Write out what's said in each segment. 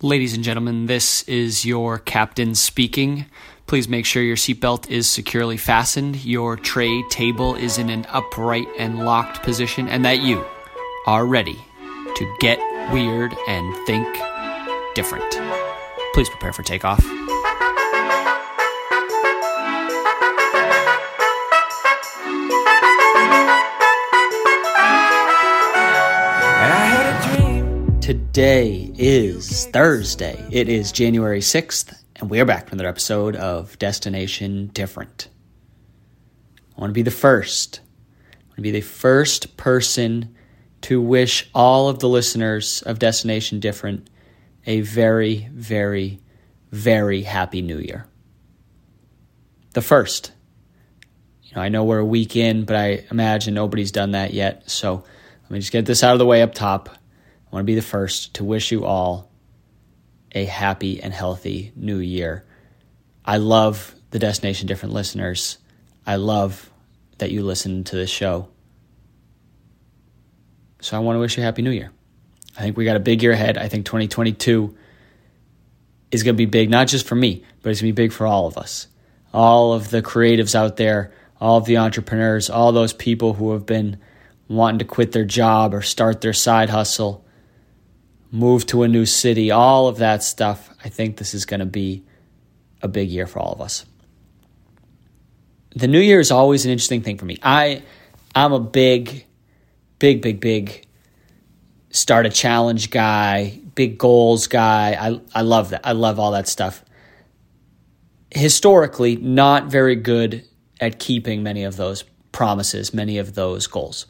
Ladies and gentlemen, this is your captain speaking. Please make sure your seatbelt is securely fastened, your tray table is in an upright and locked position, and that you are ready to get weird and think different. Please prepare for takeoff. Today is Thursday. It is January 6th, and we are back with another episode of Destination Different. I want to be the first. I want to be the first person to wish all of the listeners of Destination Different a very, very, very happy new year. The first. You know, I know we're a week in, but I imagine nobody's done that yet. So let me just get this out of the way up top. I want to be the first to wish you all a happy and healthy new year. I love the Destination Different listeners. I love that you listen to this show. So I want to wish you a happy new year. I think we got a big year ahead. I think 2022 is going to be big, not just for me, but it's going to be big for all of us. All of the creatives out there, all of the entrepreneurs, all those people who have been wanting to quit their job or start their side hustle move to a new city, all of that stuff. I think this is going to be a big year for all of us. The new year is always an interesting thing for me. I I'm a big big big big start a challenge guy, big goals guy. I I love that. I love all that stuff. Historically, not very good at keeping many of those promises, many of those goals.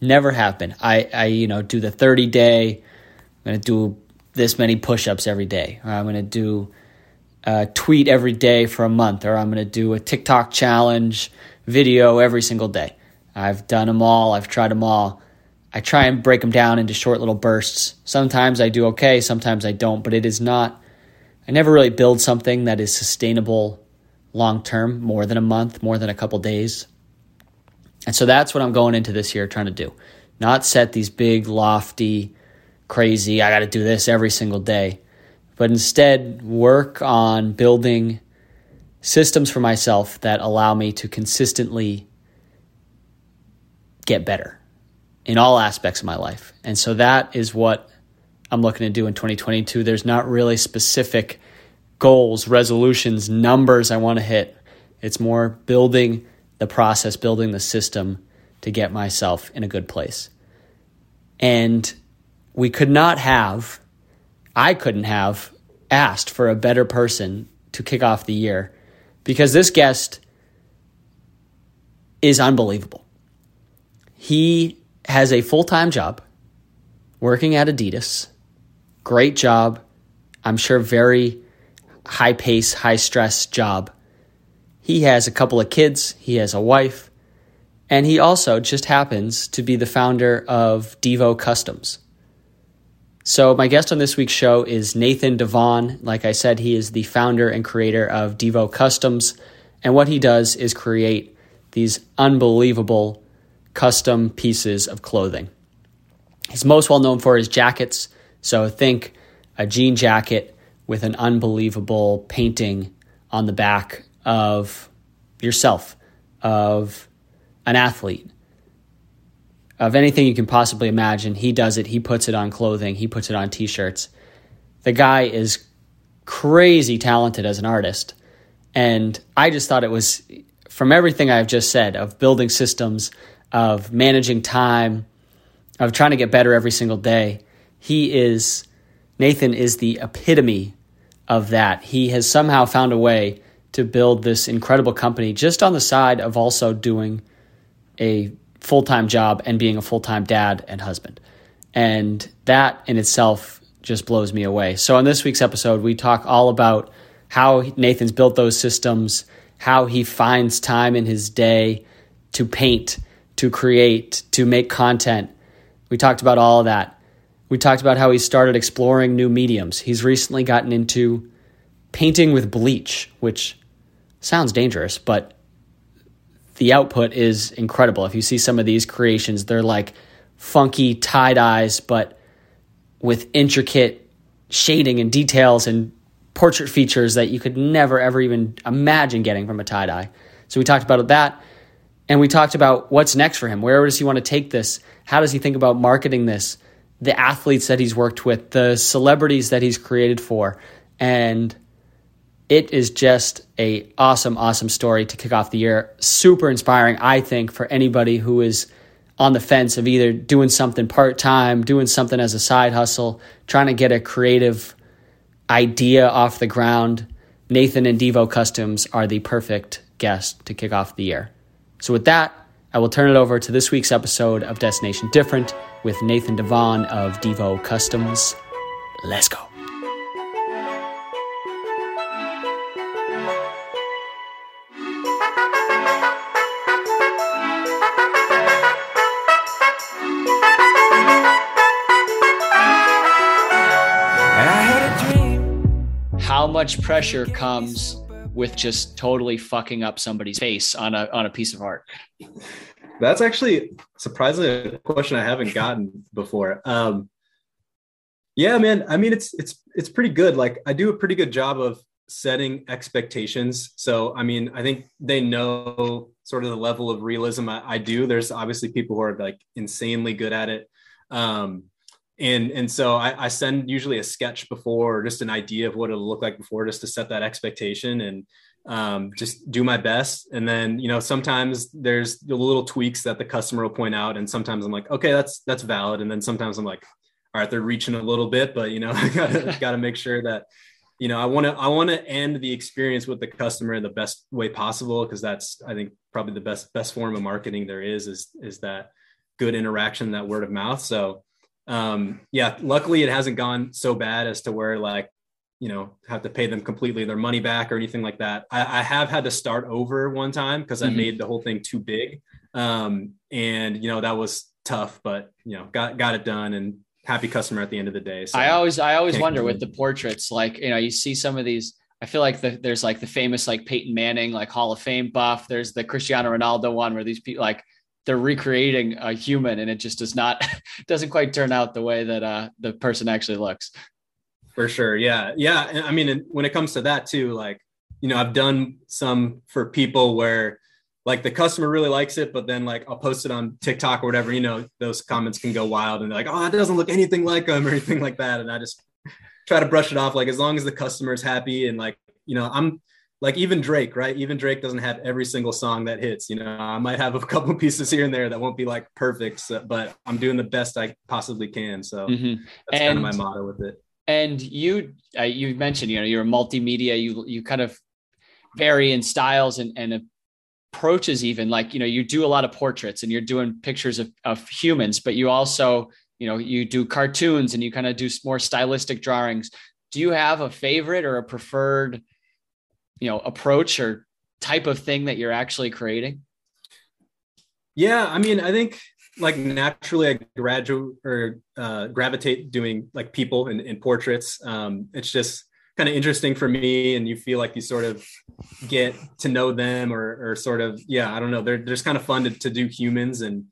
Never have been. I, I you know, do the 30 day I'm going to do this many push ups every day, or I'm going to do a tweet every day for a month, or I'm going to do a TikTok challenge video every single day. I've done them all, I've tried them all. I try and break them down into short little bursts. Sometimes I do okay, sometimes I don't, but it is not, I never really build something that is sustainable long term, more than a month, more than a couple days. And so that's what I'm going into this year trying to do. Not set these big, lofty, crazy, I got to do this every single day, but instead work on building systems for myself that allow me to consistently get better in all aspects of my life. And so that is what I'm looking to do in 2022. There's not really specific goals, resolutions, numbers I want to hit. It's more building the process, building the system to get myself in a good place. And we could not have, I couldn't have asked for a better person to kick off the year because this guest is unbelievable. He has a full time job working at Adidas. Great job. I'm sure very high pace, high stress job. He has a couple of kids, he has a wife, and he also just happens to be the founder of Devo Customs. So, my guest on this week's show is Nathan Devon. Like I said, he is the founder and creator of Devo Customs. And what he does is create these unbelievable custom pieces of clothing. He's most well known for his jackets. So, think a jean jacket with an unbelievable painting on the back of yourself, of an athlete, of anything you can possibly imagine. He does it. He puts it on clothing. He puts it on t-shirts. The guy is crazy talented as an artist. And I just thought it was from everything I've just said of building systems, of managing time, of trying to get better every single day. He is Nathan is the epitome of that. He has somehow found a way to build this incredible company just on the side of also doing a full time job and being a full time dad and husband. And that in itself just blows me away. So, on this week's episode, we talk all about how Nathan's built those systems, how he finds time in his day to paint, to create, to make content. We talked about all of that. We talked about how he started exploring new mediums. He's recently gotten into painting with bleach, which sounds dangerous, but the output is incredible. If you see some of these creations, they're like funky tie dyes, but with intricate shading and details and portrait features that you could never ever even imagine getting from a tie dye. So we talked about that. And we talked about what's next for him. Where does he want to take this? How does he think about marketing this? The athletes that he's worked with, the celebrities that he's created for. And it is just a awesome, awesome story to kick off the year. Super inspiring, I think, for anybody who is on the fence of either doing something part time, doing something as a side hustle, trying to get a creative idea off the ground. Nathan and Devo Customs are the perfect guest to kick off the year. So, with that, I will turn it over to this week's episode of Destination Different with Nathan Devon of Devo Customs. Let's go. Much pressure comes with just totally fucking up somebody's face on a on a piece of art? That's actually surprisingly a question I haven't gotten before. Um, yeah, man. I mean, it's it's it's pretty good. Like I do a pretty good job of setting expectations. So I mean, I think they know sort of the level of realism I, I do. There's obviously people who are like insanely good at it. Um, and and so I, I, send usually a sketch before or just an idea of what it'll look like before just to set that expectation and um, just do my best. And then you know sometimes there's the little tweaks that the customer will point out and sometimes i'm like okay that's that's valid. And then sometimes i'm like all right they're reaching a little bit but you know i gotta gotta make sure that you know i want to i want to end the experience with the customer in the best way possible because that's i think probably the best best form of marketing there is is is that good interaction that word of mouth. So um, yeah, luckily it hasn't gone so bad as to where like, you know, have to pay them completely their money back or anything like that. I, I have had to start over one time because I mm-hmm. made the whole thing too big. Um, and you know, that was tough, but you know, got, got it done and happy customer at the end of the day. So I always, I always wonder with the portraits, like, you know, you see some of these, I feel like the, there's like the famous like Peyton Manning, like Hall of Fame buff. There's the Cristiano Ronaldo one where these people like they're recreating a human and it just does not doesn't quite turn out the way that uh, the person actually looks. For sure. Yeah. Yeah. I mean when it comes to that too like you know i've done some for people where like the customer really likes it but then like i'll post it on tiktok or whatever you know those comments can go wild and they're like oh it doesn't look anything like them or anything like that. And i just try to brush it off like as long as the customer is happy and like you know i'm like even Drake, right? Even Drake doesn't have every single song that hits. You know, I might have a couple pieces here and there that won't be like perfect, so, but I'm doing the best I possibly can. So mm-hmm. that's and, kind of my motto with it. And you, uh, you mentioned, you know, you're a multimedia. You you kind of vary in styles and and approaches. Even like you know, you do a lot of portraits and you're doing pictures of of humans, but you also you know you do cartoons and you kind of do more stylistic drawings. Do you have a favorite or a preferred? You know approach or type of thing that you're actually creating? Yeah i mean i think like naturally i graduate or uh, gravitate doing like people and, and portraits. Um, it's just kind of interesting for me and you feel like you sort of get to know them or, or sort of yeah i don't know. They're, they're just kind of fun to, to do humans and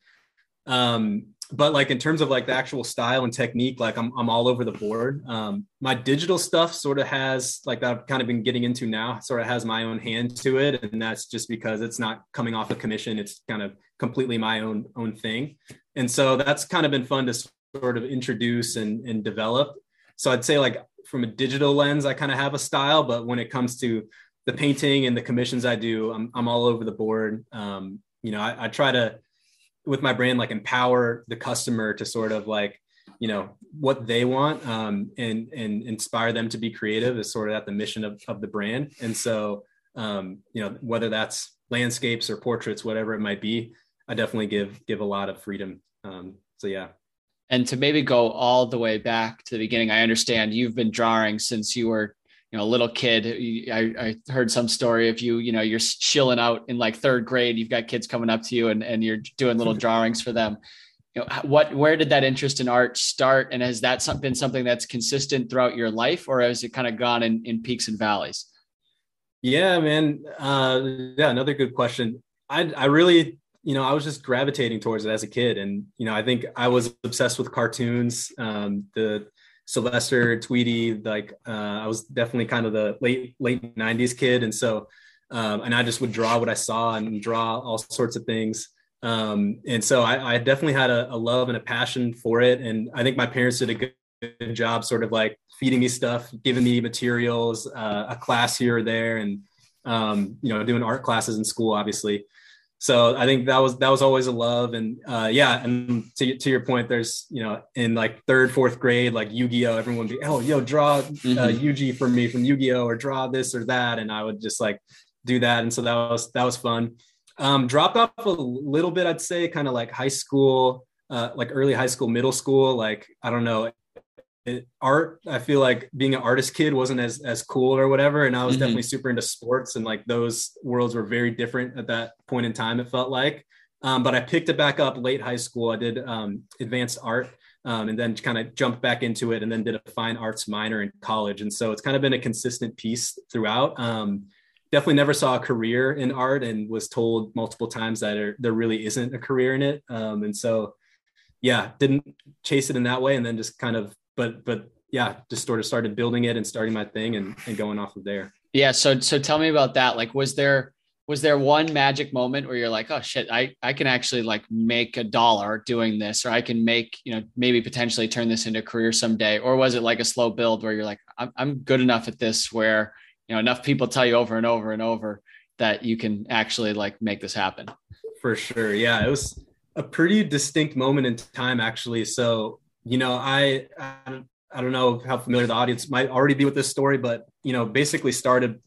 um, but like in terms of like the actual style and technique, like I'm I'm all over the board. Um, my digital stuff sort of has like I've kind of been getting into now, sort of has my own hand to it, and that's just because it's not coming off a commission. It's kind of completely my own own thing, and so that's kind of been fun to sort of introduce and and develop. So I'd say like from a digital lens, I kind of have a style, but when it comes to the painting and the commissions I do, I'm I'm all over the board. Um, you know, I, I try to with my brand like empower the customer to sort of like you know what they want um, and and inspire them to be creative is sort of at the mission of, of the brand. And so um, you know whether that's landscapes or portraits whatever it might be i definitely give give a lot of freedom. Um, so yeah. And to maybe go all the way back to the beginning i understand you've been drawing since you were you know, a little kid. I, I heard some story of you, you know, you're chilling out in like third grade. You've got kids coming up to you and, and you're doing little drawings for them. You know, what, where did that interest in art start? And has that been something that's consistent throughout your life or has it kind of gone in, in peaks and valleys? Yeah, man. Uh, yeah, another good question. I, I really, you know, I was just gravitating towards it as a kid. And, you know, I think I was obsessed with cartoons. Um, the, Sylvester, Tweety. Like uh, I was definitely kind of the late late '90s kid, and so um, and I just would draw what I saw and draw all sorts of things. Um, and so I, I definitely had a, a, love and a passion for it. And I think my parents did a good, good job, sort of like feeding me stuff, giving me materials, uh, a class here or there, and um, you know, doing art classes in school, obviously so I think that was that was always a love, and uh, yeah, and to to your point, there's you know in like third fourth grade, like Yu-Gi-Oh, everyone would be oh yo draw uh, mm-hmm. Yugi for me from Yu-Gi-Oh or draw this or that, and I would just like do that, and so that was that was fun. Um, dropped off a little bit, I'd say, kind of like high school, uh, like early high school, middle school. Like I don't know, it, art i feel like being an artist kid wasn't as as cool or whatever. And i was mm-hmm. definitely super into sports and like those worlds were very different at that point in time it felt like. Um, but i picked it back up late high school. I did um, advanced art um, and then kind of jumped back into it and then did a fine arts minor in college. And so it's kind of been a consistent piece throughout. Um, definitely never saw a career in art and was told multiple times that there, there really isn't a career in it. Um, and so yeah didn't chase it in that way and then just kind of but but yeah, just sort of started building it and starting my thing and, and going off of there. Yeah. So so tell me about that. Like, was there was there one magic moment where you're like, oh shit, I I can actually like make a dollar doing this, or I can make you know maybe potentially turn this into a career someday, or was it like a slow build where you're like, I'm I'm good enough at this where you know enough people tell you over and over and over that you can actually like make this happen. For sure. Yeah, it was a pretty distinct moment in time actually. So you know, I, I, don't know how familiar the audience might already be with this story, but you know, basically started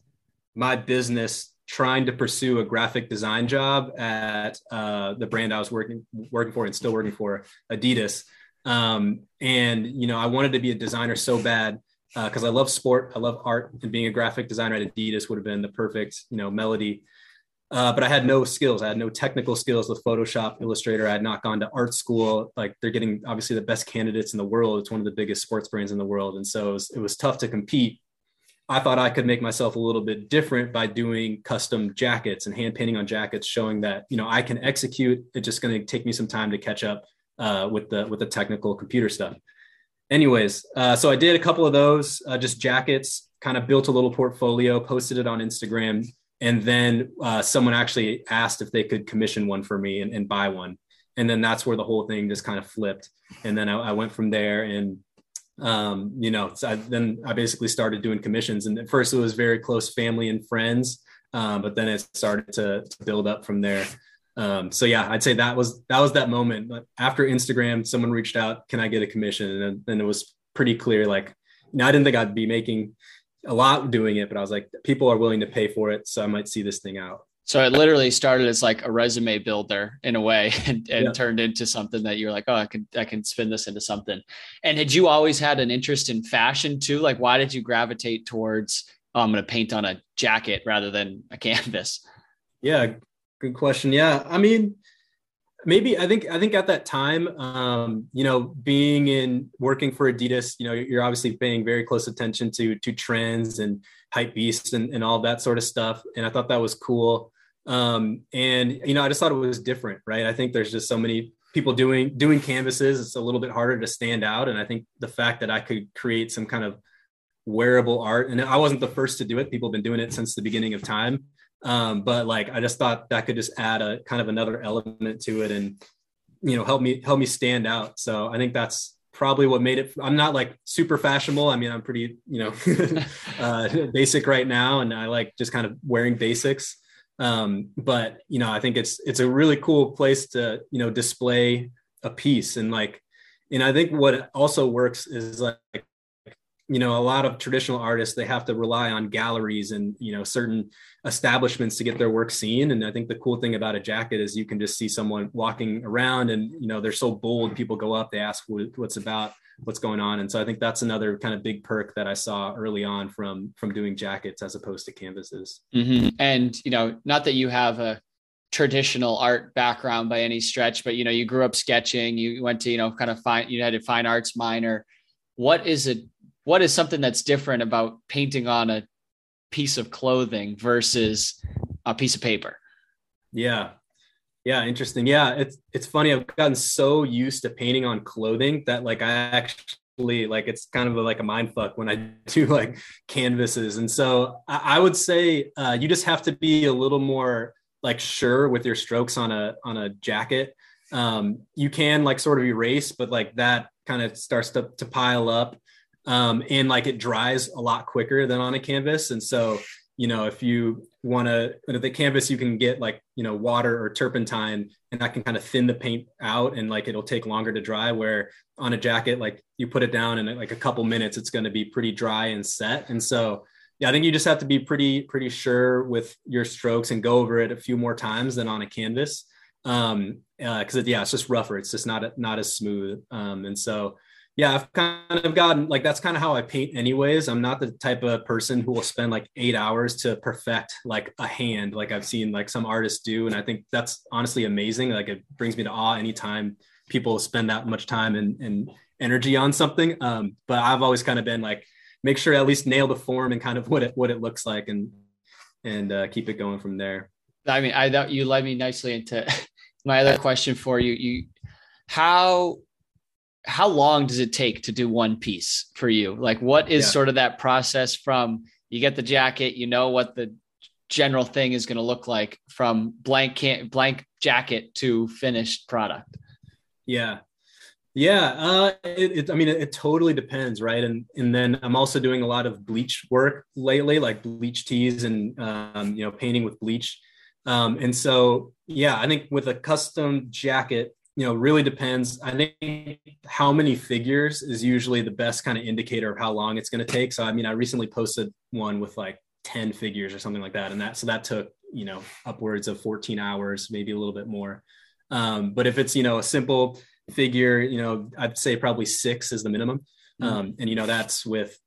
my business trying to pursue a graphic design job at uh, the brand I was working working for and still working for, Adidas. Um, and you know, I wanted to be a designer so bad because uh, I love sport, I love art, and being a graphic designer at Adidas would have been the perfect you know melody uh, but I had no skills. I had no technical skills with Photoshop, Illustrator. I had not gone to art school. Like they're getting obviously the best candidates in the world. It's one of the biggest sports brands in the world, and so it was, it was tough to compete. I thought I could make myself a little bit different by doing custom jackets and hand painting on jackets, showing that you know I can execute. It's just going to take me some time to catch up uh, with the with the technical computer stuff. Anyways, uh, so I did a couple of those, uh, just jackets. Kind of built a little portfolio, posted it on Instagram and then uh, someone actually asked if they could commission one for me and, and, buy one. And then that's where the whole thing just kind of flipped. And then i, I went from there and um, you know so I, then i basically started doing commissions. And at first it was very close family and friends um, but then it started to, to build up from there. Um, so yeah i'd say that was that was that moment. But after instagram someone reached out can i get a commission? And then, it was pretty clear like know, i didn't think i'd be making a lot doing it, but I was like, people are willing to pay for it, so I might see this thing out. So it literally started as like a resume builder in a way, and, and yeah. turned into something that you're like, oh, I can I can spin this into something. And had you always had an interest in fashion too? Like, why did you gravitate towards oh, I'm going to paint on a jacket rather than a canvas? Yeah, good question. Yeah, I mean, maybe I think I think at that time, um, you know, being in working for Adidas, you know, you're obviously paying very close attention to to trends and hype beasts and, and all that sort of stuff. And I thought that was cool. Um, and you know, I just thought it was different, right? I think there's just so many people doing doing canvases. It's a little bit harder to stand out. And I think the fact that I could create some kind of wearable art, and I wasn't the first to do it. People have been doing it since the beginning of time. Um, but like I just thought that could just add a kind of another element to it and you know help me help me stand out. So I think that's probably what made it I'm not like super fashionable. I mean, I'm pretty, you know, uh, basic right now and I like just kind of wearing basics. Um, but you know, I think it's it's a really cool place to, you know, display a piece and like and I think what also works is like you know a lot of traditional artists they have to rely on galleries and you know certain establishments to get their work seen. And i think the cool thing about a jacket is you can just see someone walking around and you know they're so bold people go up they ask what, what's about what's going on. And so i think that's another kind of big perk that i saw early on from from doing jackets as opposed to canvases. Mm-hmm. and you know not that you have a traditional art background by any stretch but you know you grew up sketching you went to you know kind of fine you had a fine arts minor. What is it what is something that's different about painting on a piece of clothing versus a piece of paper? Yeah. Yeah, interesting. Yeah, it's it's funny. I've gotten so used to painting on clothing that like I actually like it's kind of like a mind fuck when I do like canvases. And so I, I would say uh, you just have to be a little more like sure with your strokes on a on a jacket. Um, you can like sort of erase, but like that kind of starts to, to pile up. Um, and like it dries a lot quicker than on a canvas. And so, you know, if you want to, the canvas, you can get like, you know, water or turpentine and that can kind of thin the paint out and like it'll take longer to dry. Where on a jacket, like you put it down and like a couple minutes, it's going to be pretty dry and set. And so, yeah, I think you just have to be pretty, pretty sure with your strokes and go over it a few more times than on a canvas. Um, uh, cause it, yeah, it's just rougher. It's just not, not as smooth. Um, and so, yeah, I've kind of gotten like that's kind of how I paint anyways. I'm not the type of person who will spend like eight hours to perfect like a hand, like I've seen like some artists do. And I think that's honestly amazing. Like it brings me to awe anytime people spend that much time and, and energy on something. Um, but I've always kind of been like, make sure at least nail the form and kind of what it, what it looks like and, and uh, keep it going from there. I mean, I thought you led me nicely into my other question for you. You, how how long does it take to do one piece for you? Like, what is yeah. sort of that process from you get the jacket, you know what the general thing is going to look like from blank can blank jacket to finished product? Yeah. Yeah, uh, it, it, I mean, it, it, totally depends, right? And and then I'm also doing a lot of bleach work lately, like bleach tees and um, you know painting with bleach. Um, and so, yeah, I think with a custom jacket, you know really depends. I think how many figures is usually the best kind of indicator of how long it's going to take. So i mean i recently posted one with like 10 figures or something like that and that so that took you know upwards of 14 hours maybe a little bit more. Um, but if it's you know a simple figure you know i'd say probably six is the minimum. Mm-hmm. um, and you know that's with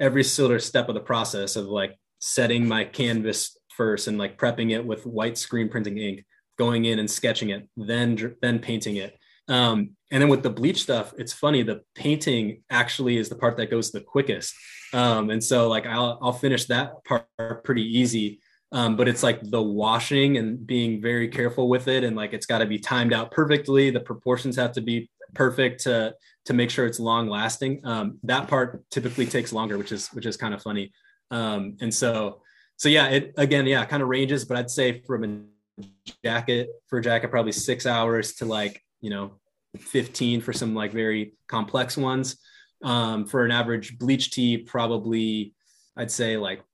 every sort of step of the process of like setting my canvas first and like prepping it with white screen printing ink going in and sketching it, then then painting it. Um, and then with the bleach stuff, it's funny. The painting actually is the part that goes the quickest. Um, and so like I'll I'll finish that part pretty easy. Um, but it's like the washing and being very careful with it, and like it's got to be timed out perfectly. The proportions have to be perfect to to make sure it's long lasting. Um, that part typically takes longer, which is which is kind of funny. Um, and so so yeah, it again yeah kind of ranges, but I'd say from an jacket for a jacket probably six hours to like you know 15 for some like very complex ones. Um, for an average bleach tee probably i'd say like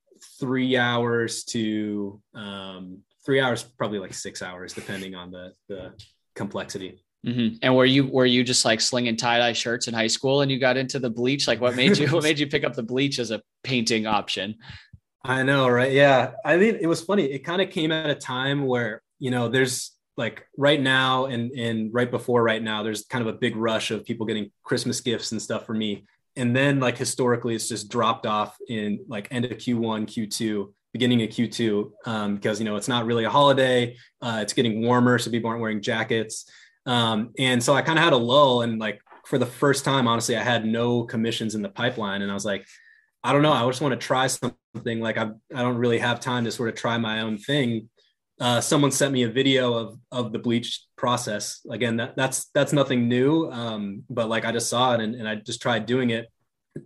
three hours to um, three hours probably like six hours depending on the the complexity. Mm-hmm. and were you were you just like slinging tie-dye shirts in high school and you got into the bleach? Like what made you what made you pick up the bleach as a painting option I know, right? Yeah. I mean, it was funny. It kind of came at a time where, you know, there's like right now and and right before right now, there's kind of a big rush of people getting Christmas gifts and stuff for me. And then like historically, it's just dropped off in like end of Q1, Q2, beginning of Q2, um, because you know it's not really a holiday. Uh, it's getting warmer, so people aren't wearing jackets. Um, and so I kind of had a lull, and like for the first time, honestly, I had no commissions in the pipeline, and I was like, I don't know. I just want to try something. Like I, I don't really have time to sort of try my own thing. Uh, someone sent me a video of of the bleach process. Again, that, that's that's nothing new. Um, but like I just saw it and, and I just tried doing it.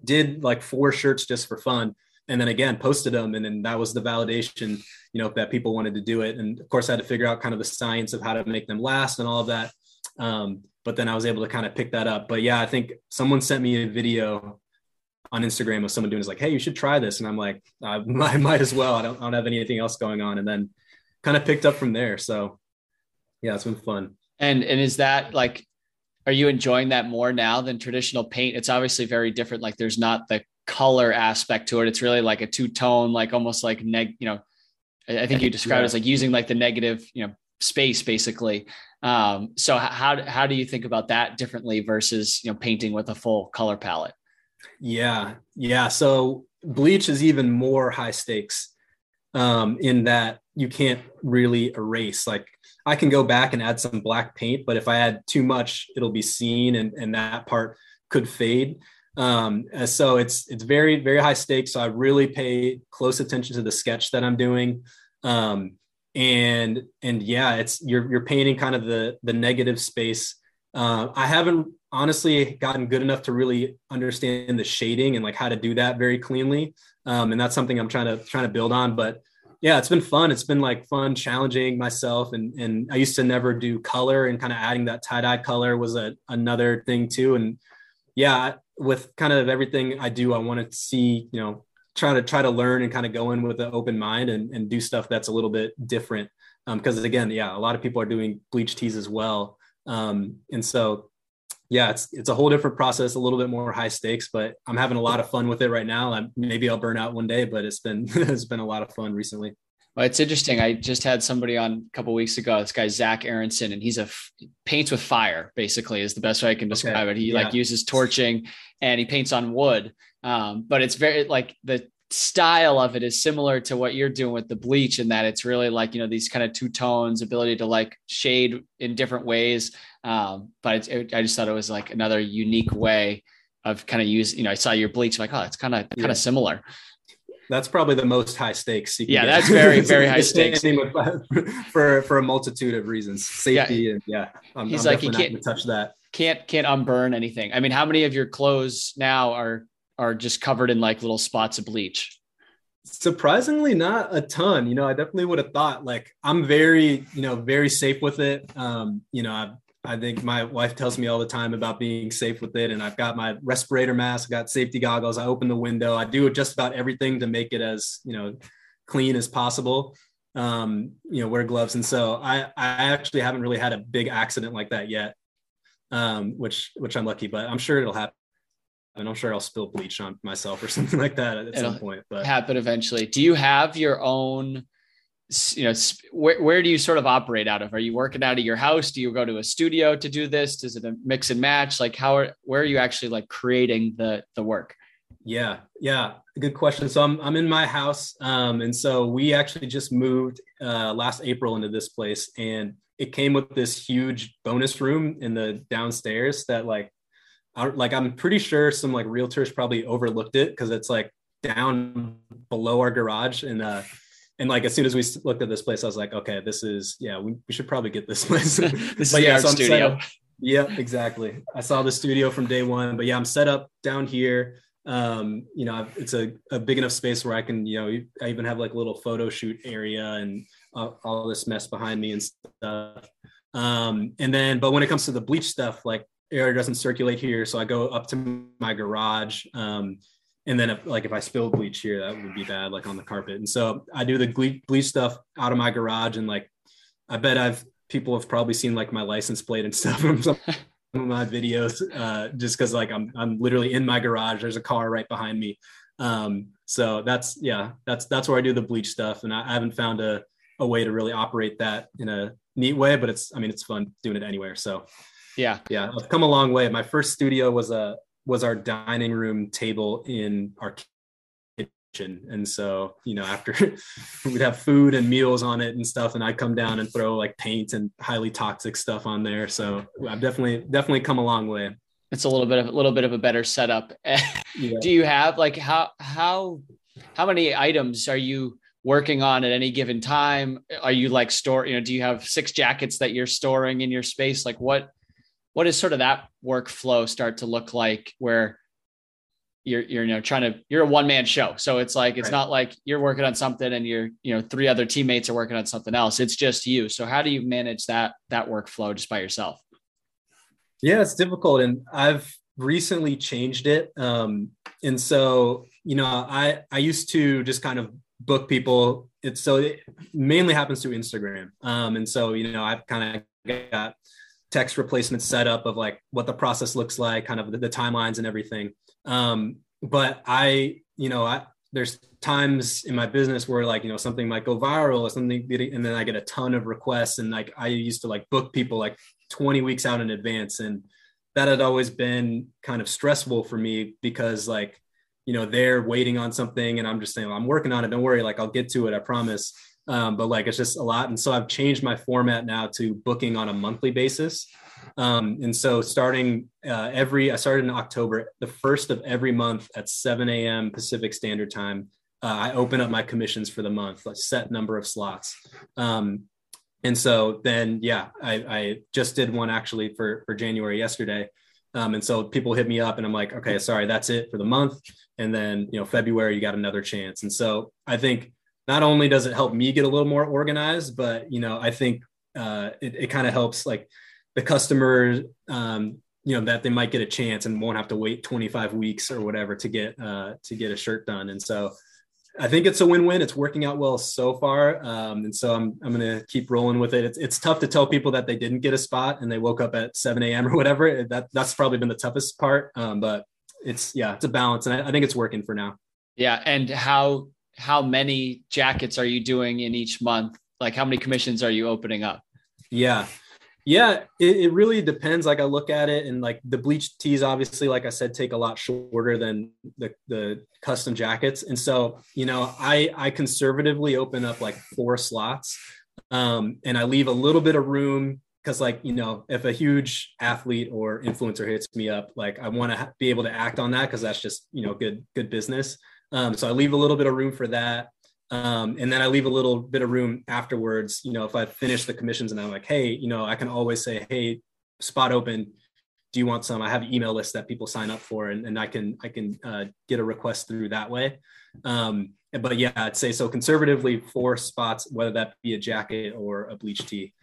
Did like four shirts just for fun, and then again posted them, and then that was the validation, you know, that people wanted to do it. And of course, I had to figure out kind of the science of how to make them last and all of that. Um, but then I was able to kind of pick that up. But yeah, I think someone sent me a video on Instagram of someone doing is like, hey, you should try this, and I'm like, I might, might as well. I don't, I don't have anything else going on, and then kind of picked up from there. So yeah, it's been fun. And and is that like, are you enjoying that more now than traditional paint? It's obviously very different. Like there's not the color aspect to it. It's really like a two tone, like almost like neg. You know, I think you described yeah. it as like using like the negative, you know, space basically. Um, so how how do you think about that differently versus you know painting with a full color palette? Yeah, yeah. So bleach is even more high stakes um, in that you can't really erase. Like I can go back and add some black paint, but if I add too much, it'll be seen, and and that part could fade. Um, so it's it's very very high stakes. So I really pay close attention to the sketch that I'm doing. Um, and and yeah, it's you're you're painting kind of the the negative space Uh, I haven't honestly gotten good enough to really understand the shading and like how to do that very cleanly. Um, and that's something I'm trying to trying to build on. But yeah, it's been fun. It's been like fun challenging myself. And and I used to never do color and kind of adding that tie dye color was a another thing too. And yeah, with kind of everything I do, I want to see you know try to try to learn and kind of go in with an open mind and, and do stuff that's a little bit different. Because um, again, yeah, a lot of people are doing bleach tees as well. Um, and so, yeah, it's it's a whole different process, a little bit more high stakes, but I'm having a lot of fun with it right now. I'm, maybe I'll burn out one day, but it's been it's been a lot of fun recently. Well, it's interesting. I just had somebody on a couple weeks ago. This guy Zach Aronson, and he's a f- paints with fire. Basically, is the best way I can describe okay. it. He yeah. like uses torching, and he paints on wood. Um, but it's very like the style of it is similar to what you're doing with the bleach in that it's really like you know these kind of two tones ability to like shade in different ways. Um, but it, i just thought it was like another unique way of kind of use you know i saw your bleach like oh it's kind of kind of similar. That's probably the most high stakes yeah that's very very high stakes. for for a multitude of reasons. Safety yeah. and yeah I'm, he's I'm like he can't touch that. can't can't unburn anything. I mean how many of your clothes now are are just covered in like little spots of bleach? Surprisingly, not a ton. You know, I definitely would have thought like I'm very, you know, very safe with it. Um, you know, I, I think my wife tells me all the time about being safe with it, and I've got my respirator mask, I got safety goggles, I open the window, I do just about everything to make it as you know clean as possible. Um, you know, wear gloves, and so I I actually haven't really had a big accident like that yet, um, which which I'm lucky, but I'm sure it'll happen and I'm sure I'll spill bleach on myself or something like that at It'll some point. But happen eventually. Do you have your own? You know, where where do you sort of operate out of? Are you working out of your house? Do you go to a studio to do this? Is it a mix and match? Like how are where are you actually like creating the the work? Yeah, yeah, good question. So I'm I'm in my house, um, and so we actually just moved uh, last April into this place, and it came with this huge bonus room in the downstairs that like I, like I'm pretty sure some like realtors probably overlooked it because it's like down below our garage and uh and like as soon as we looked at this place, I was like, okay, this is yeah, we, we should probably get this place. this is yeah, so studio. yeah, exactly. I saw the studio from day one, but yeah, I'm set up down here. Um, you know, it's a, a big enough space where I can, you know, I even have like a little photo shoot area and uh, all this mess behind me and stuff. Um, and then, but when it comes to the bleach stuff, like air doesn't circulate here, so I go up to my garage. Um, and then if, like if I spill bleach here, that would be bad, like on the carpet. And so I do the bleach stuff out of my garage, and like I bet I've people have probably seen like my license plate and stuff from some of my videos, uh, just because like I'm I'm literally in my garage. There's a car right behind me. Um, so that's yeah, that's that's where I do the bleach stuff, and I, I haven't found a a way to really operate that in a neat way, but it's I mean it's fun doing it anywhere. So yeah. Yeah. I've come a long way. My first studio was a was our dining room table in our kitchen. And so, you know, after we'd have food and meals on it and stuff, and I'd come down and throw like paint and highly toxic stuff on there. So I've definitely definitely come a long way. It's a little bit of a little bit of a better setup. yeah. Do you have like how how how many items are you working on at any given time? Are you like store, you know, do you have six jackets that you're storing in your space? Like what what does sort of that workflow start to look like where you're you're you know trying to you're a one man show. So it's like it's right. not like you're working on something and you're you know three other teammates are working on something else. It's just you. So how do you manage that that workflow just by yourself? Yeah it's difficult and i've recently changed it. Um and so you know i i used to just kind of book people. It's so it mainly happens through instagram. Um and so you know i've kind of got text replacement setup of like what the process looks like, kind of the, the timelines and everything. Um, but I, you know, I, there's times in my business where like, you know, something might go viral or something, and then I get a ton of requests. And like, I used to like book people like 20 weeks out in advance. And that had always been kind of stressful for me because like, you know, they're waiting on something and I'm just saying, well, I'm working on it. Don't worry. Like I'll get to it. I promise um, but like it's just a lot. And so I've changed my format now to booking on a monthly basis. Um, and so starting uh, every, I started in October, the first of every month at 7 a.m. Pacific Standard Time, uh, I open up my commissions for the month, like set number of slots. Um, And so then, yeah, I, I just did one actually for, for January yesterday. Um, and so people hit me up and I'm like, okay, sorry, that's it for the month. And then, you know, February, you got another chance. And so I think not only does it help me get a little more organized, but, you know, I think uh, it, it kind of helps like the customer, um, you know, that they might get a chance and won't have to wait 25 weeks or whatever to get, uh, to get a shirt done. And so I think it's a win-win. It's working out well so far, um, and so I'm I'm gonna keep rolling with it. It's it's tough to tell people that they didn't get a spot and they woke up at 7 a.m. or whatever. That that's probably been the toughest part. Um, but it's yeah, it's a balance, and I, I think it's working for now. Yeah, and how how many jackets are you doing in each month? Like how many commissions are you opening up? Yeah, yeah, it, it, really depends. Like I look at it, and like the bleach tees, obviously, like I said, take a lot shorter than the the custom jackets, and so you know, I I conservatively open up like four slots, um, and I leave a little bit of room because like you know, if a huge athlete or influencer hits me up, like I want to ha- be able to act on that because that's just you know good good business. Um, so I leave a little bit of room for that. Um, and then I leave a little bit of room afterwards. You know, if I finish the commissions and I'm like, hey, you know, I can always say, hey, spot open. Do you want some? I have an email list that people sign up for, and, and I can I can uh, get a request through that way. Um, but yeah, I'd say so conservatively four spots, whether that be a jacket or a bleach tee.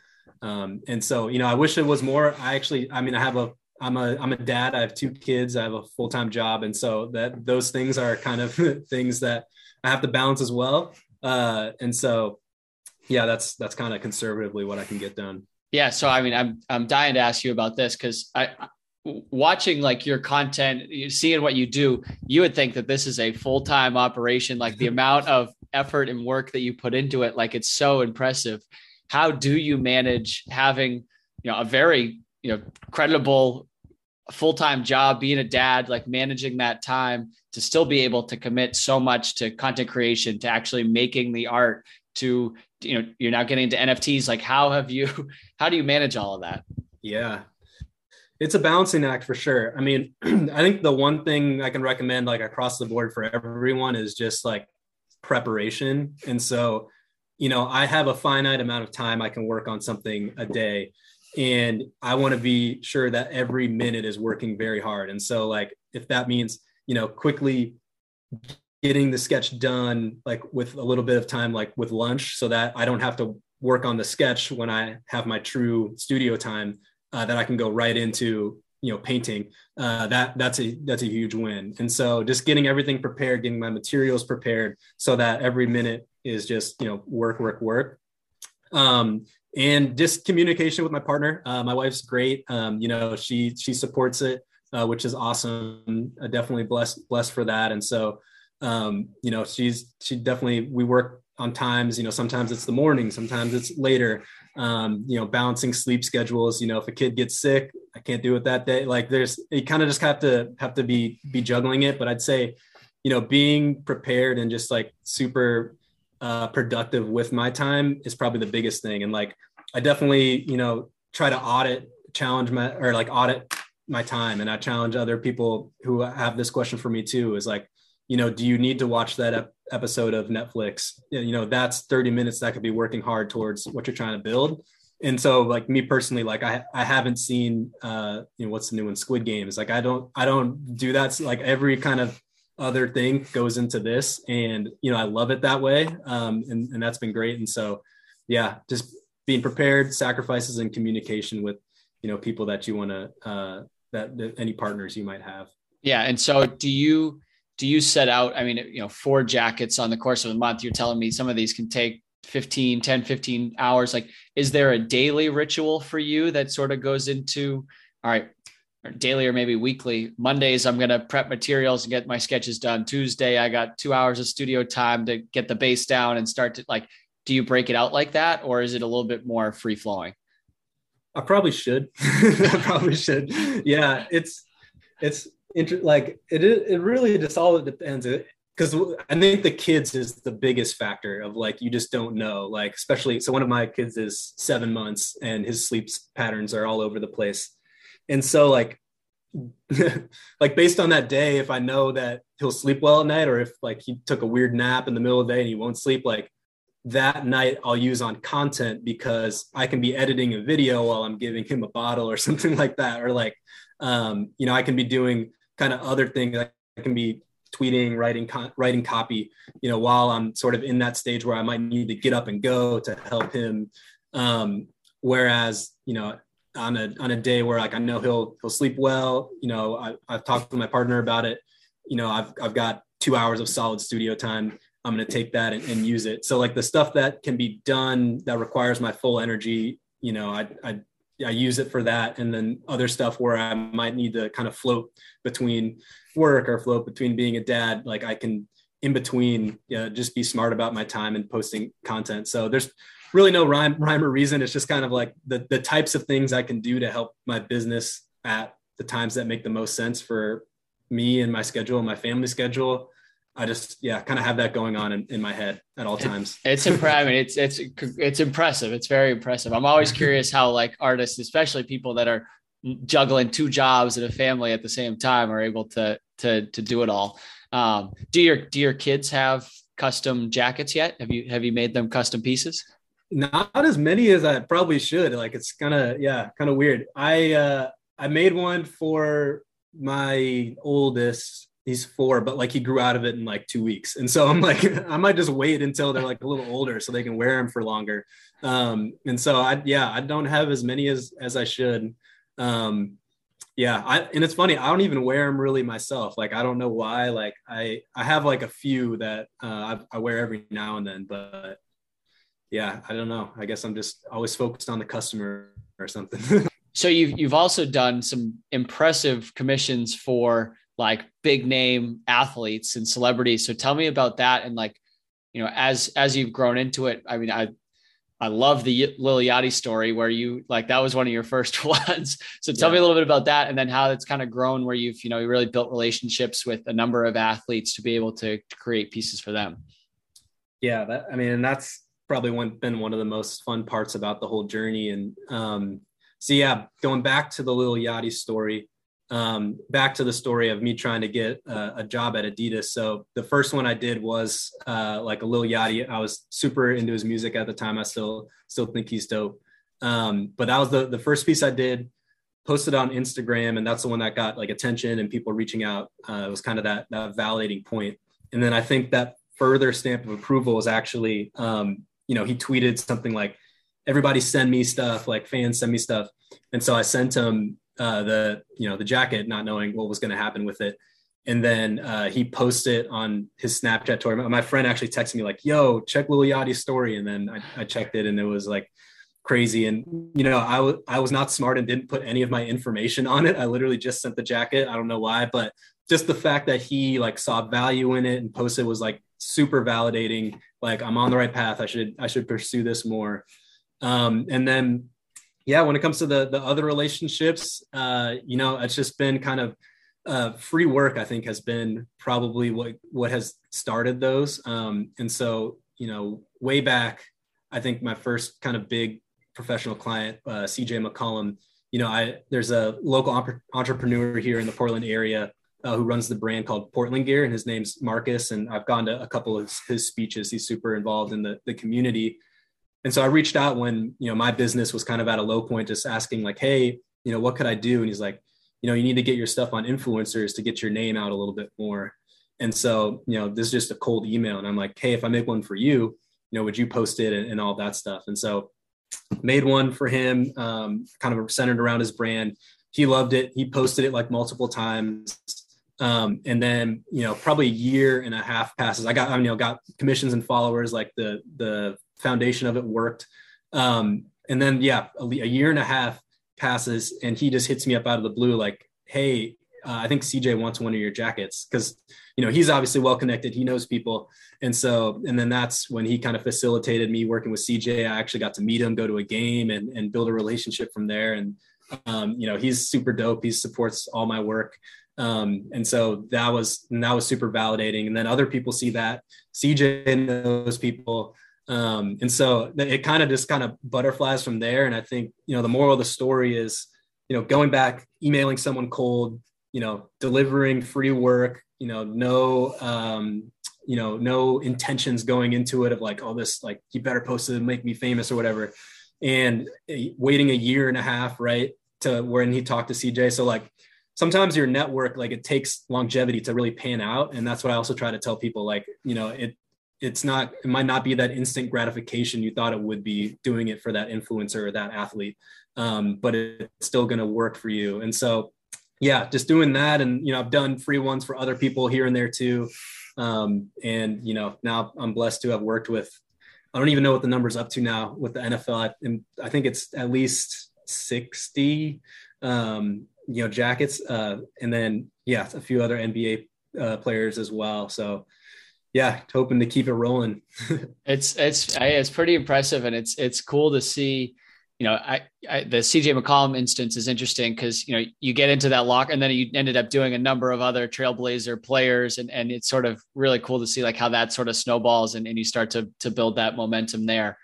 Um, and so you know, I wish it was more. I actually, I mean, I have a I'm a I'm a dad. I have two kids. I have a full time job, and so that those things are kind of things that I have to balance as well. Uh, and so, yeah, that's that's kind of conservatively what I can get done. Yeah. So I mean, I'm I'm dying to ask you about this because I watching like your content, seeing what you do, you would think that this is a full time operation. Like the amount of effort and work that you put into it, like it's so impressive. How do you manage having you know a very you know credible full time job, being a dad, like managing that time to still be able to commit so much to content creation, to actually making the art, to you know, you're now getting into NFTs. Like, how have you? How do you manage all of that? Yeah, it's a balancing act for sure. I mean, I think the one thing I can recommend, like across the board for everyone, is just like preparation. And so, you know, I have a finite amount of time I can work on something a day and I want to be sure that every minute is working very hard. And so, like, if that means you know quickly getting the sketch done, like with a little bit of time, like with lunch, so that I don't have to work on the sketch when I have my true studio time, uh, that I can go right into you know painting. Uh, that that's a that's a huge win. And so, just getting everything prepared, getting my materials prepared, so that every minute is just you know work, work, work. Um, and just communication with my partner. Uh, my wife's great. Um, you know, she she supports it, uh, which is awesome. Definitely blessed blessed for that. And so, um, you know, she's she definitely we work on times. You know, sometimes it's the morning, sometimes it's later. Um, you know, balancing sleep schedules. You know, if a kid gets sick, I can't do it that day. Like, there's you kind of just have to have to be be juggling it. But I'd say, you know, being prepared and just like super uh, productive with my time is probably the biggest thing. And like, I definitely, you know, try to audit, challenge my, or like audit my time. And I challenge other people who have this question for me too is like, you know, do you need to watch that ep- episode of Netflix? You know, that's 30 minutes that could be working hard towards what you're trying to build. And so like me personally, like I, I haven't seen, uh, you know, what's the new one Squid Games. Like I don't, I don't do that. Like every kind of other thing goes into this and you know i love it that way um, and, and that's been great. And so yeah just being prepared sacrifices and communication with you know people that you want to uh, that, that any partners you might have. Yeah and so do you do you set out i mean you know four jackets on the course of a month. You're telling me some of these can take 15 10 15 hours. Like is there a daily ritual for you that sort of goes into all right daily or maybe weekly. Mondays, I'm going to prep materials and get my sketches done. Tuesday, I got two hours of studio time to get the base down and start to like, do you break it out like that? Or is it a little bit more free flowing? I probably should. I probably should. Yeah. It's, it's inter- like, it, it really just all it depends. Because I think the kids is the biggest factor of like, you just don't know, like, especially, so one of my kids is seven months and his sleep patterns are all over the place and so like like based on that day, if I know that he'll sleep well at night, or if like he took a weird nap in the middle of the day and he won't sleep, like that night I'll use on content because I can be editing a video while I'm giving him a bottle or something like that. Or like, um, you know, I can be doing kind of other things. I can be tweeting, writing, writing copy, you know, while I'm sort of in that stage where I might need to get up and go to help him. Um, whereas, you know, on a, on a day where like, I know he'll, he'll sleep well, you know, I, I've talked to my partner about it. You know, I've, I've got two hours of solid studio time I'm going to take that and, and, use it. So like the stuff that can be done that requires my full energy, you know, I, I, I use it for that. And then other stuff where I might need to kind of float between work or float between being a dad, like I can in between you know, just be smart about my time and posting content. So there's really no rhyme, rhyme or reason. It's just kind of like the, the types of things I can do to help my business at the times that make the most sense for me and my schedule and my family schedule I just yeah, kind of have that going on in, in my head at all times. It's impressive. Mean, it's it's it's impressive. It's very impressive. I'm always curious how like artists, especially people that are juggling two jobs and a family at the same time, are able to to to do it all. Um, do your do your kids have custom jackets yet? Have you have you made them custom pieces? Not as many as I probably should. Like it's kind of yeah, kind of weird. I uh I made one for my oldest he's four, but like he grew out of it in like two weeks. And so I'm like, I might just wait until they're like a little older so they can wear them for longer. Um, and so I, yeah, I don't have as many as, as I should. Um, yeah. I, and it's funny, I don't even wear them really myself. Like, I don't know why, like I, I have like a few that, uh, I, I wear every now and then, but yeah, I don't know. I guess I'm just always focused on the customer or something. so you've, you've also done some impressive commissions for like big name athletes and celebrities. So tell me about that and like, you know, as as you've grown into it. I mean, I I love the Lil Yachty story where you like that was one of your first ones. So tell yeah. me a little bit about that and then how it's kind of grown where you've, you know, you really built relationships with a number of athletes to be able to, to create pieces for them. Yeah, that I mean, and that's probably one been one of the most fun parts about the whole journey. And um so yeah, going back to the Lil Yachty story, um, back to the story of me trying to get a, a, job at Adidas. So the first one I did was uh, like a Lil Yachty. I was super into his music at the time. I still still think he's dope. Um, but that was the the first piece I did. Posted on Instagram, and that's the one that got like attention and people reaching out. Uh, it was kind of that that validating point. And then I think that further stamp of approval was actually, um, you know, he tweeted something like, "Everybody send me stuff, like fans send me stuff." And so I sent him uh, the you know the jacket, not knowing what was going to happen with it. And then uh, he posted on his Snapchat story. My friend actually texted me like, "Yo, check Lil Yachty's story," and then I, I checked it, and it was like crazy. And you know, I was I was not smart and didn't put any of my information on it. I literally just sent the jacket. I don't know why, but just the fact that he like saw value in it and posted was like super validating. Like I'm on the right path. I should I should pursue this more. Um, and then yeah, when it comes to the the other relationships, uh, you know, it's just been kind of uh, free work. I think has been probably what what has started those. Um, and so, you know, way back, I think my first kind of big professional client, uh, CJ McCollum. You know, I there's a local entrepreneur here in the Portland area uh, who runs the brand called Portland Gear, and his name's Marcus. And I've gone to a couple of his, speeches. He's super involved in the the community and so I reached out when you know my business was kind of at a low point, just asking like, hey, you know, what could I do? And he's like, you know, you need to get your stuff on influencers to get your name out a little bit more. And so, you know, this is just a cold email, and I'm like, hey, if I make one for you, you know, would you post it and, and all that stuff? And so, made one for him, um, kind of centered around his brand. He loved it. He posted it like multiple times. Um, and then, you know, probably a year and a half passes. I got, I mean, you know, got commissions and followers. Like the the foundation of it worked. Um, and then, yeah, a, a, year and a half passes, and he just hits me up out of the blue, like, "Hey, uh, I think CJ wants one of your jackets because you know he's obviously well connected. He knows people, and so and then that's when he kind of facilitated me working with CJ. I actually got to meet him, go to a game, and and build a relationship from there. And um, you know he's super dope. He supports all my work. Um, and so that was that was super validating. And then other people see that CJ knows people um, and so it kind of just kind of butterflies from there. And I think, you know, the moral of the story is, you know, going back, emailing someone cold, you know, delivering free work, you know, no, um, you know, no intentions going into it of like, oh, this like you better post it and make me famous or whatever. And eh, waiting a year and a half, right, to when he talked to CJ. So like sometimes your network, like it takes longevity to really pan out. And that's what I also try to tell people, like, you know, it it's not it might not be that instant gratification you thought it would be doing it for that influencer or that athlete um, but it's still going to work for you. And so yeah just doing that. And you know i've done free ones for other people here and there too. Um, and you know now i'm blessed to have worked with i don't even know what the number's up to now with the nfl i, I think it's at least 60 um, you know jackets uh, and then yeah a few other nba uh, players as well so yeah, hoping to keep it rolling. it's it's it's pretty impressive, and it's it's cool to see. You know, I, I the CJ McCollum instance is interesting because you know you get into that lock, and then you ended up doing a number of other Trailblazer players, and and it's sort of really cool to see like how that sort of snowballs, and, and you start to to build that momentum there.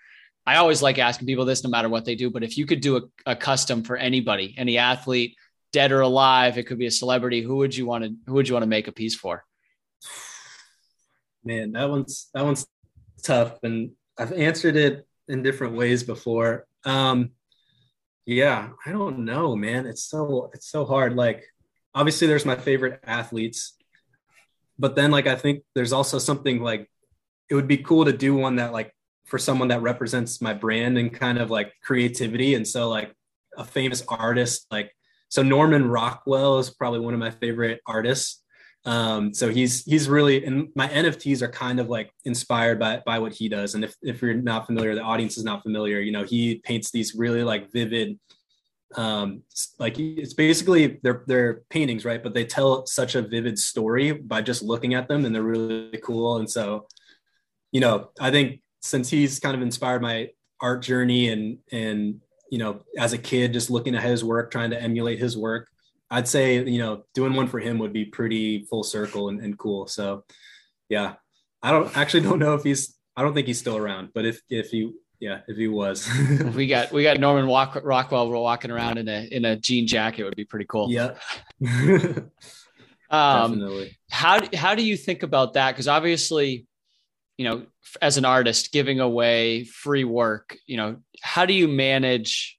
I always like asking people this, no matter what they do. But if you could do a, a custom for anybody, any athlete, dead or alive, it could be a celebrity. Who would you want to who would you want to make a piece for? man, that one's that one's tough, and I've answered it in different ways before. Um, yeah, I don't know, man. It's so it's so hard. Like, obviously, there's my favorite athletes, but then like I think there's also something like it would be cool to do one that like for someone that represents my brand and kind of like creativity. And so like a famous artist, like so Norman Rockwell is probably one of my favorite artists. Um, so he's he's really and my NFTs are kind of like inspired by by what he does. And if if you're not familiar, the audience is not familiar. You know, he paints these really like vivid, um, like it's basically they're they're paintings, right? But they tell such a vivid story by just looking at them, and they're really cool. And so, you know, I think since he's kind of inspired my art journey and and you know as a kid just looking at his work trying to emulate his work I'd say you know doing one for him would be pretty full circle and, and cool. So yeah, I don't actually don't know if he's I don't think he's still around, but if if he yeah if he was we got we got Norman Walk, Rockwell walking around in a in a jean jacket would be pretty cool. Yeah. um, Definitely. How how do you think about that? Because obviously, you know, as an artist, giving away free work, you know, how do you manage?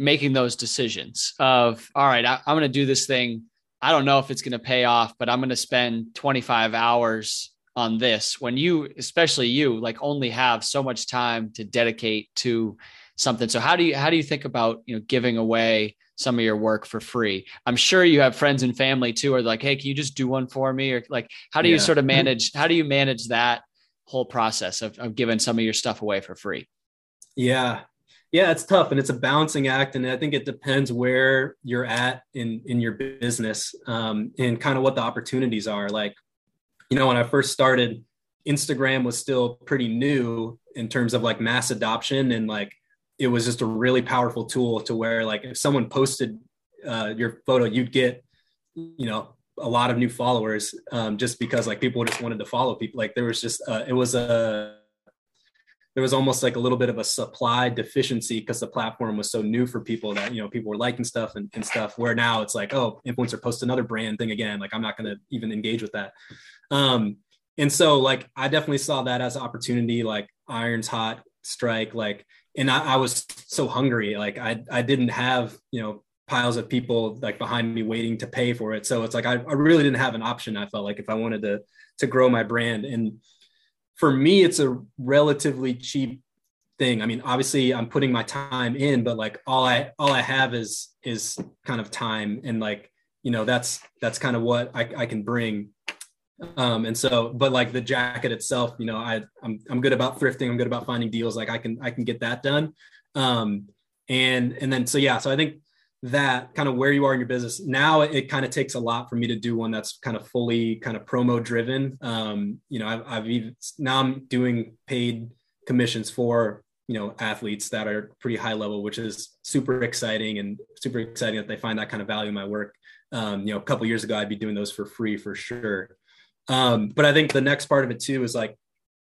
making those decisions of all right I, i'm going to do this thing. I don't know if it's going to pay off but i'm going to spend 25 hours on this when you especially you like only have so much time to dedicate to something. So how do you how do you think about you know giving away some of your work for free? I'm sure you have friends and family too are like hey can you just do one for me? Or like how do you sort of manage how do you manage that whole process of, of giving some of your stuff away for free. Yeah. Yeah it's tough and it's a balancing act and i think it depends where you're at in in your business um, and kind of what the opportunities are. Like you know when i first started instagram was still pretty new in terms of like mass adoption and like it was just a really powerful tool to where like if someone posted uh, your photo you'd get you know a lot of new followers um, just because like people just wanted to follow people like there was just uh, it was a there was almost like a little bit of a supply deficiency because the platform was so new for people that you know people were liking stuff and, and stuff where now it's like oh influencer post another brand thing again like i'm not going to even engage with that. Um and so like i definitely saw that as opportunity like irons hot strike like and I, I was so hungry like i i didn't have you know piles of people like behind me waiting to pay for it so it's like I, I really didn't have an option i felt like if i wanted to to grow my brand and for me, it's a relatively cheap thing. I mean, obviously I'm putting my time in, but like all I all I have is is kind of time and like, you know, that's that's kind of what I, I can bring. Um, and so, but like the jacket itself, you know, I I'm I'm good about thrifting, I'm good about finding deals. Like I can I can get that done. Um, and and then so yeah, so I think that kind of where you are in your business. Now it kind of takes a lot for me to do one that's kind of fully kind of promo driven. Um you know i've, I've even now i'm doing paid commissions for you know athletes that are pretty high level which is super exciting and super exciting that they find that kind of value in my work. Um you know a couple years ago i'd be doing those for free for sure. Um but i think the next part of it too is like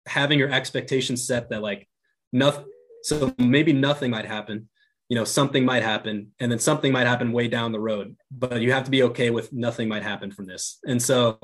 having your expectations set that like nothing so maybe nothing might happen you know something might happen and then something might happen way down the road but you have to be okay with nothing might happen from this. And so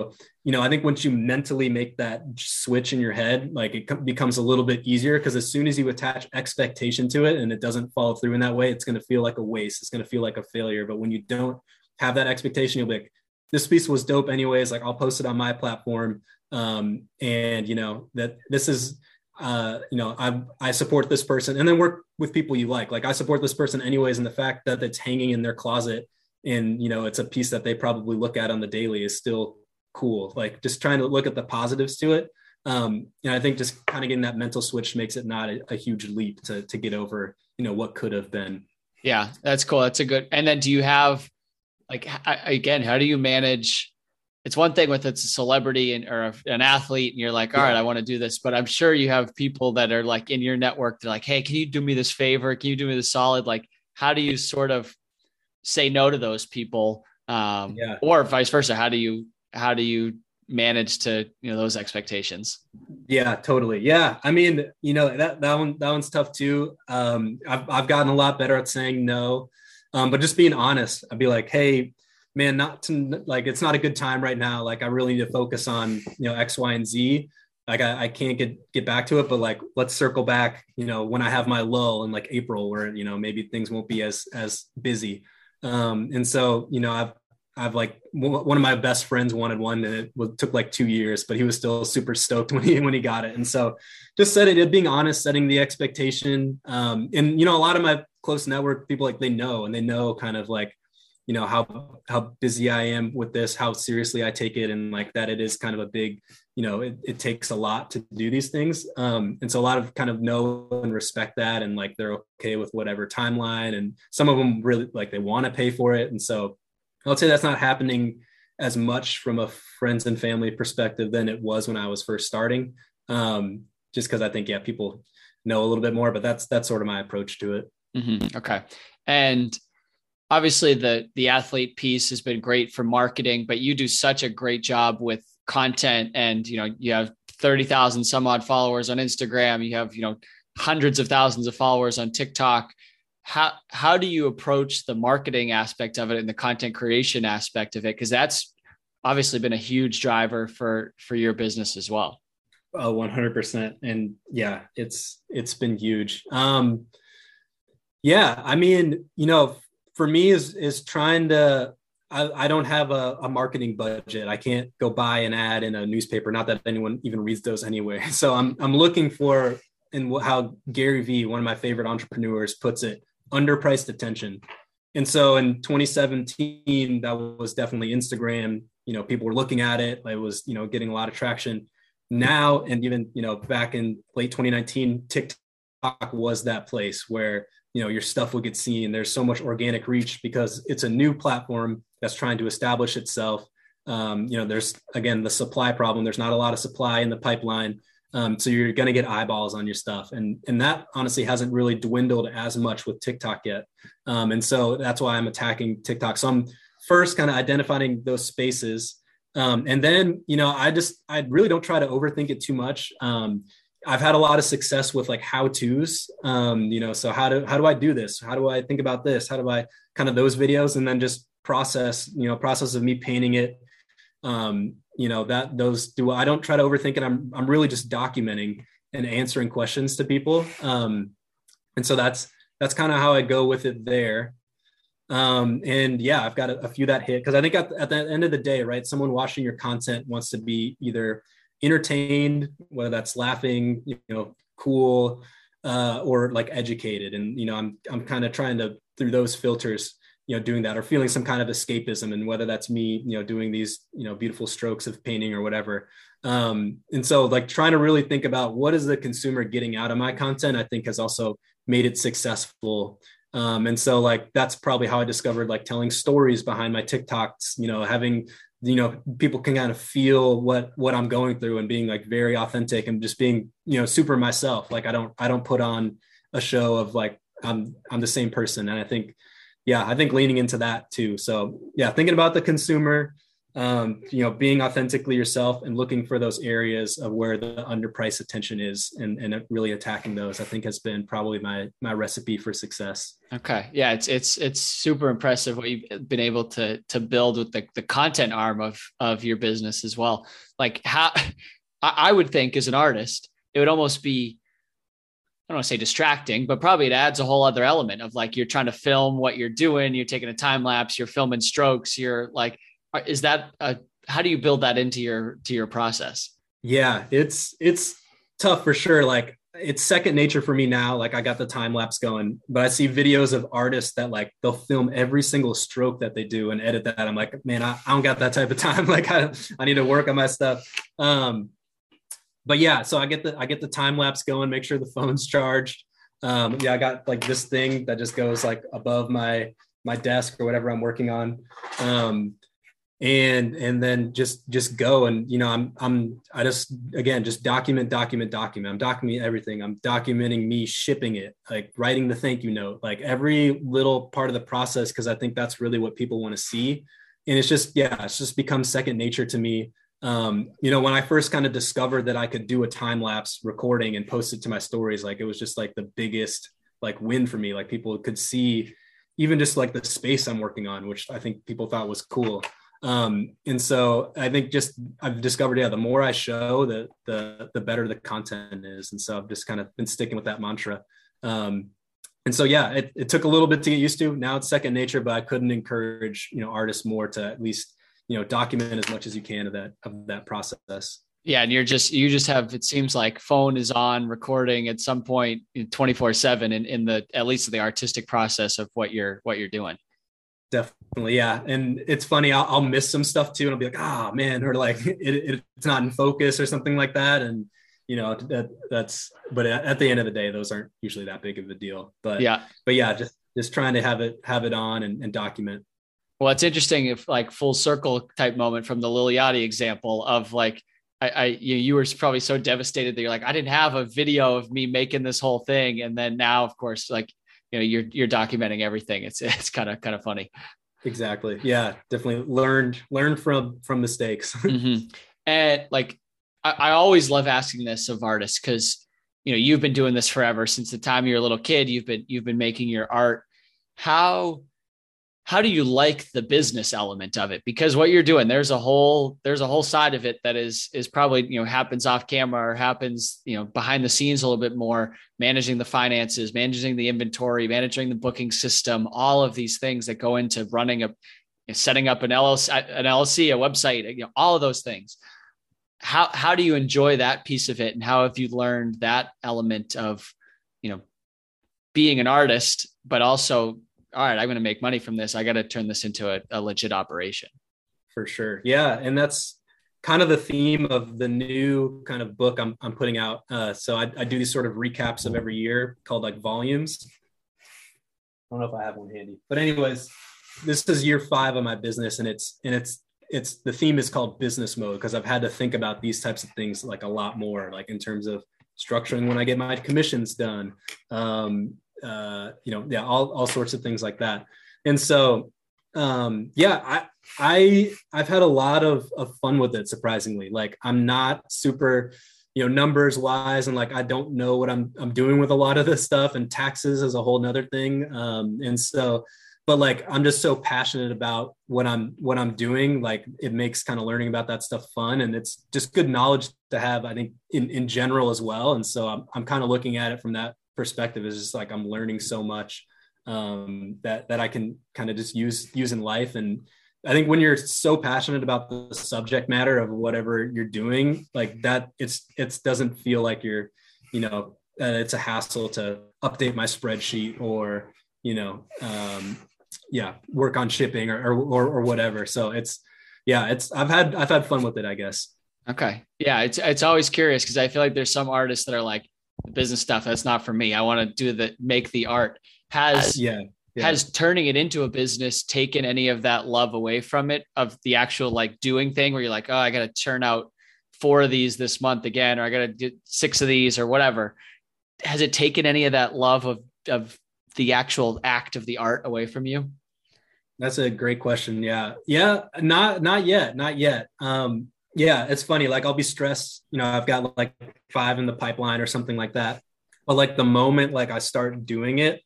you know i think once you mentally make that switch in your head like it becomes a little bit easier because as soon as you attach expectation to it and it doesn't follow through in that way it's going to feel like a waste it's going to feel like a failure. But when you don't have that expectation you'll be like this piece was dope anyways like i'll post it on my platform. Um and you know that this is uh, you know, I I support this person, and then work with people you like. Like I support this person anyways, and the fact that it's hanging in their closet and you know it's a piece that they probably look at on the daily is still cool. Like just trying to look at the positives to it. Um, and I think just kind of getting that mental switch makes it not a, a huge leap to to get over, you know, what could have been. Yeah, that's cool. That's a good. And then do you have like again, how do you manage? It's one thing with it's a celebrity and or an athlete and you're like all yeah. right i want to do this but i'm sure you have people that are like in your network they're like hey can you do me this favor? Can you do me this solid? Like how do you sort of say no to those people um yeah. or vice versa? How do you how do you manage to you know those expectations? Yeah totally. Yeah i mean you know that that one that one's tough too. Um i've, I've gotten a lot better at saying no. Um but just being honest i'd be like hey man, not to like it's not a good time right now. Like I really need to focus on you know X, Y, and Z. Like I, I can't get get back to it, but like let's circle back. You know when I have my lull in like April, where you know maybe things won't be as as busy. Um, and so you know I've I've like one of my best friends wanted one, and it took like two years, but he was still super stoked when he when he got it. And so, just setting it, being honest, setting the expectation, um, and you know, a lot of my close network people like they know, and they know kind of like you know how how busy I am with this, how seriously I take it, and like that it is kind of a big, you know, it, it takes a lot to do these things. Um, and so a lot of kind of know and respect that, and like they're okay with whatever timeline, and some of them really like they want to pay for it, and so I'll say that's not happening as much from a friends and family perspective than it was when I was first starting. Um, just because I think yeah, people know a little bit more, but that's that's sort of my approach to it. Mm-hmm. Okay, and obviously the the athlete piece has been great for marketing, but you do such a great job with content and you know you have 30,000 some odd followers on Instagram, you have you know hundreds of thousands of followers on TikTok. How how do you approach the marketing aspect of it and the content creation aspect of it because that's obviously been a huge driver for for your business as well. Oh, 100% and yeah, it's it's been huge. Um yeah, I mean, you know, for me is is trying to I, I don't have a, a, marketing budget. I can't go buy an ad in a newspaper. Not that anyone even reads those anyway. So I'm I'm looking for and how Gary Vee, one of my favorite entrepreneurs, puts it, underpriced attention. And so in 2017, that was definitely Instagram. You know, people were looking at it. It was you know getting a lot of traction. Now and even you know back in late 2019, TikTok was that place where you know your stuff will get seen. There's so much organic reach because it's a new platform that's trying to establish itself. Um, you know there's again the supply problem. There's not a lot of supply in the pipeline. Um, so you're going to get eyeballs on your stuff. And and that honestly hasn't really dwindled as much with tiktok yet. Um, and so that's why i'm attacking tiktok. So i'm first kind of identifying those spaces. Um, and then you know i just i really don't try to overthink it too much. Um, I've had a lot of success with like how to's, um, you know, so how do, how do I do this? How do I think about this? How do I kind of those videos and then just process, you know, process of me painting it. Um, you know, that those do, I don't try to overthink it. I'm, I'm really just documenting and answering questions to people. Um, and so that's, that's kind of how I go with it there. Um, and yeah, I've got a, a few that hit because I think at, at the end of the day, right, someone watching your content wants to be either entertained, whether that's laughing, you know, cool, uh, or like educated. And you know, I'm I'm kind of trying to through those filters, you know, doing that or feeling some kind of escapism, and whether that's me, you know, doing these you know beautiful strokes of painting or whatever. Um, and so like trying to really think about what is the consumer getting out of my content, I think has also made it successful um, and so like that's probably how I discovered like telling stories behind my TikToks, you know, having you know people can kind of feel what what i'm going through and being like very authentic and just being you know super myself. Like i don't i don't put on a show of like i'm i'm the same person. And i think yeah i think leaning into that too. So yeah thinking about the consumer um, you know, being authentically yourself and looking for those areas of where the underpriced attention is and, and really attacking those, I think has been probably my, my recipe for success. Okay. Yeah. It's, it's, it's super impressive what you've been able to, to build with the, the content arm of, of your business as well. Like how I would think as an artist, it would almost be, I don't want to say distracting, but probably it adds a whole other element of like, you're trying to film what you're doing. You're taking a time lapse, you're filming strokes. You're like, is that a, how do you build that into your to your process? Yeah it's it's tough for sure. Like it's second nature for me now. Like i got the time lapse going but i see videos of artists that like they'll film every single stroke that they do and edit that. I'm like man i, I don't got that type of time. Like I, I need to work on my stuff. Um but yeah so i get the i get the time lapse going make sure the phone's charged. Um yeah i got like this thing that just goes like above my my desk or whatever i'm working on. Um and and then just just go and you know i'm i'm i just again just document document document. I'm documenting everything. I'm documenting me shipping it like writing the thank you note like every little part of the process because i think that's really what people want to see. And it's just yeah it's just become second nature to me. Um you know when i first kind of discovered that i could do a time lapse recording and post it to my stories like it was just like the biggest like win for me. Like people could see even just like the space i'm working on which i think people thought was cool um, and so I think just I've discovered, yeah, the more I show, the the the better the content is. And so I've just kind of been sticking with that mantra. Um, and so yeah, it, it took a little bit to get used to. Now it's second nature, but I couldn't encourage you know artists more to at least you know document as much as you can of that of that process. Yeah, and you're just you just have it seems like phone is on recording at some point 24 seven in in the at least the artistic process of what you're what you're doing. Definitely, yeah. And it's funny, I'll, I'll, miss some stuff too, and I'll be like, "Ah, oh, man," or like it, it, it's not in focus or something like that. And you know, that that's. But at the end of the day, those aren't usually that big of a deal. But yeah, but yeah, just just trying to have it have it on and, and document. Well, it's interesting if like full circle type moment from the Lil Yachty example of like I, I you, you were probably so devastated that you're like I didn't have a video of me making this whole thing, and then now of course like you know you're you're documenting everything. It's it's kind of kind of funny. Exactly. Yeah definitely learned learned from from mistakes. Mm-hmm. and like I, I always love asking this of artists because you know you've been doing this forever. Since the time you're a little kid you've been you've been making your art. How how do you like the business element of it? Because what you're doing there's a whole there's a whole side of it that is is probably you know happens off camera or happens you know behind the scenes a little bit more managing the finances managing the inventory managing the booking system all of these things that go into running a you know, setting up an LLC an LLC a website you know all of those things. How how do you enjoy that piece of it and how have you learned that element of you know being an artist but also all right, I'm going to make money from this. I got to turn this into a, a legit operation. For sure. Yeah. And that's kind of the theme of the new kind of book I'm, I'm putting out. Uh, so I, I do these sort of recaps of every year called like volumes. I don't know if I have one handy, but anyways, this is year five of my business and it's, and it's, it's the theme is called business mode because I've had to think about these types of things like a lot more, like in terms of structuring when I get my commissions done, um, uh, you know, yeah, all, all sorts of things like that. And so, um, yeah, I, I, I've had a lot of, of fun with it, surprisingly. Like I'm not super, you know, numbers wise, and like I don't know what I'm I'm doing with a lot of this stuff, and taxes is a whole nother thing. Um, and so, but like I'm just so passionate about what I'm what I'm doing. Like it makes kind of learning about that stuff fun, and it's just good knowledge to have. I think in in general as well. And so I'm I'm kind of looking at it from that perspective is just like I'm learning so much um, that that I can kind of just use use in life. And I think when you're so passionate about the subject matter of whatever you're doing, like that, it's it doesn't feel like you're, you know, uh, it's a hassle to update my spreadsheet or you know, um, yeah, work on shipping or, or or whatever. So it's yeah, it's I've had I've had fun with it, I guess. Okay. Yeah, it's it's always curious because I feel like there's some artists that are like, the business stuff that's not for me i want to do the make the art has yeah, yeah, has turning it into a business taken any of that love away from it of the actual like doing thing where you're like oh i gotta turn out four of these this month again or i gotta do six of these or whatever has it taken any of that love of of the actual act of the art away from you That's a great question. Yeah. Yeah. Not, not yet. Not yet. Um, yeah, it's funny. Like I'll be stressed, you know, I've got like five in the pipeline or something like that. But like the moment like I start doing it,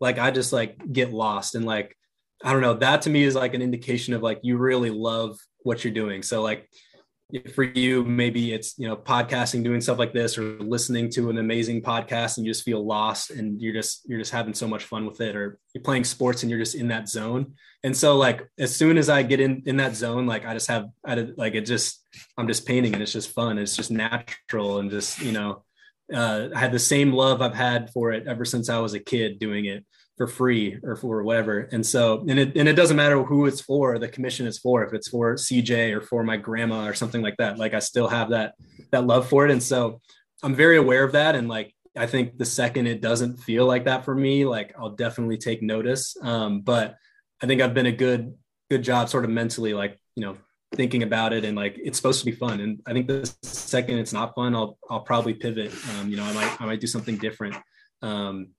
like I just like get lost and like I don't know, that to me is like an indication of like you really love what you're doing. So like for you maybe it's you know podcasting doing stuff like this or listening to an amazing podcast and you just feel lost and you're just you're just having so much fun with it or you're playing sports and you're just in that zone. And so like as soon as i get in in that zone like i just have i like it just i'm just painting and it's just fun. It's just natural and just you know uh, i had the same love i've had for it ever since i was a kid doing it for free or for whatever. And so, and it, and it doesn't matter who it's for, the commission is for, if it's for CJ or for my grandma or something like that, like I still have that, that love for it. And so I'm very aware of that. And like, I think the second it doesn't feel like that for me, like I'll definitely take notice. Um, but I think I've been a good, good job sort of mentally, like, you know, thinking about it and like, it's supposed to be fun. And I think the second it's not fun, I'll, I'll probably pivot. Um, you know, I might, I might do something different. Um,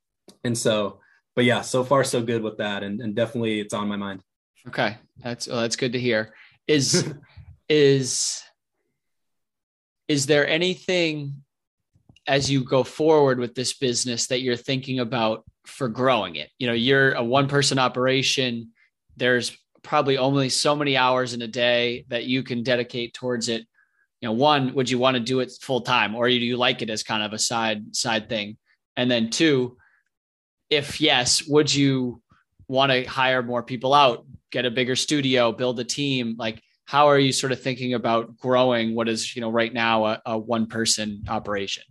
and so, but yeah, so far so good with that, and, and definitely it's on my mind. Okay, that's well, that's good to hear. Is is is there anything as you go forward with this business that you're thinking about for growing it? You know, you're a one person operation. There's probably only so many hours in a day that you can dedicate towards it. You know, one, would you want to do it full time or do you like it as kind of a side side thing? And then two, if yes, would you want to hire more people out, get a bigger studio, build a team? Like, how are you sort of thinking about growing what is, you know, right now a, a one person operation?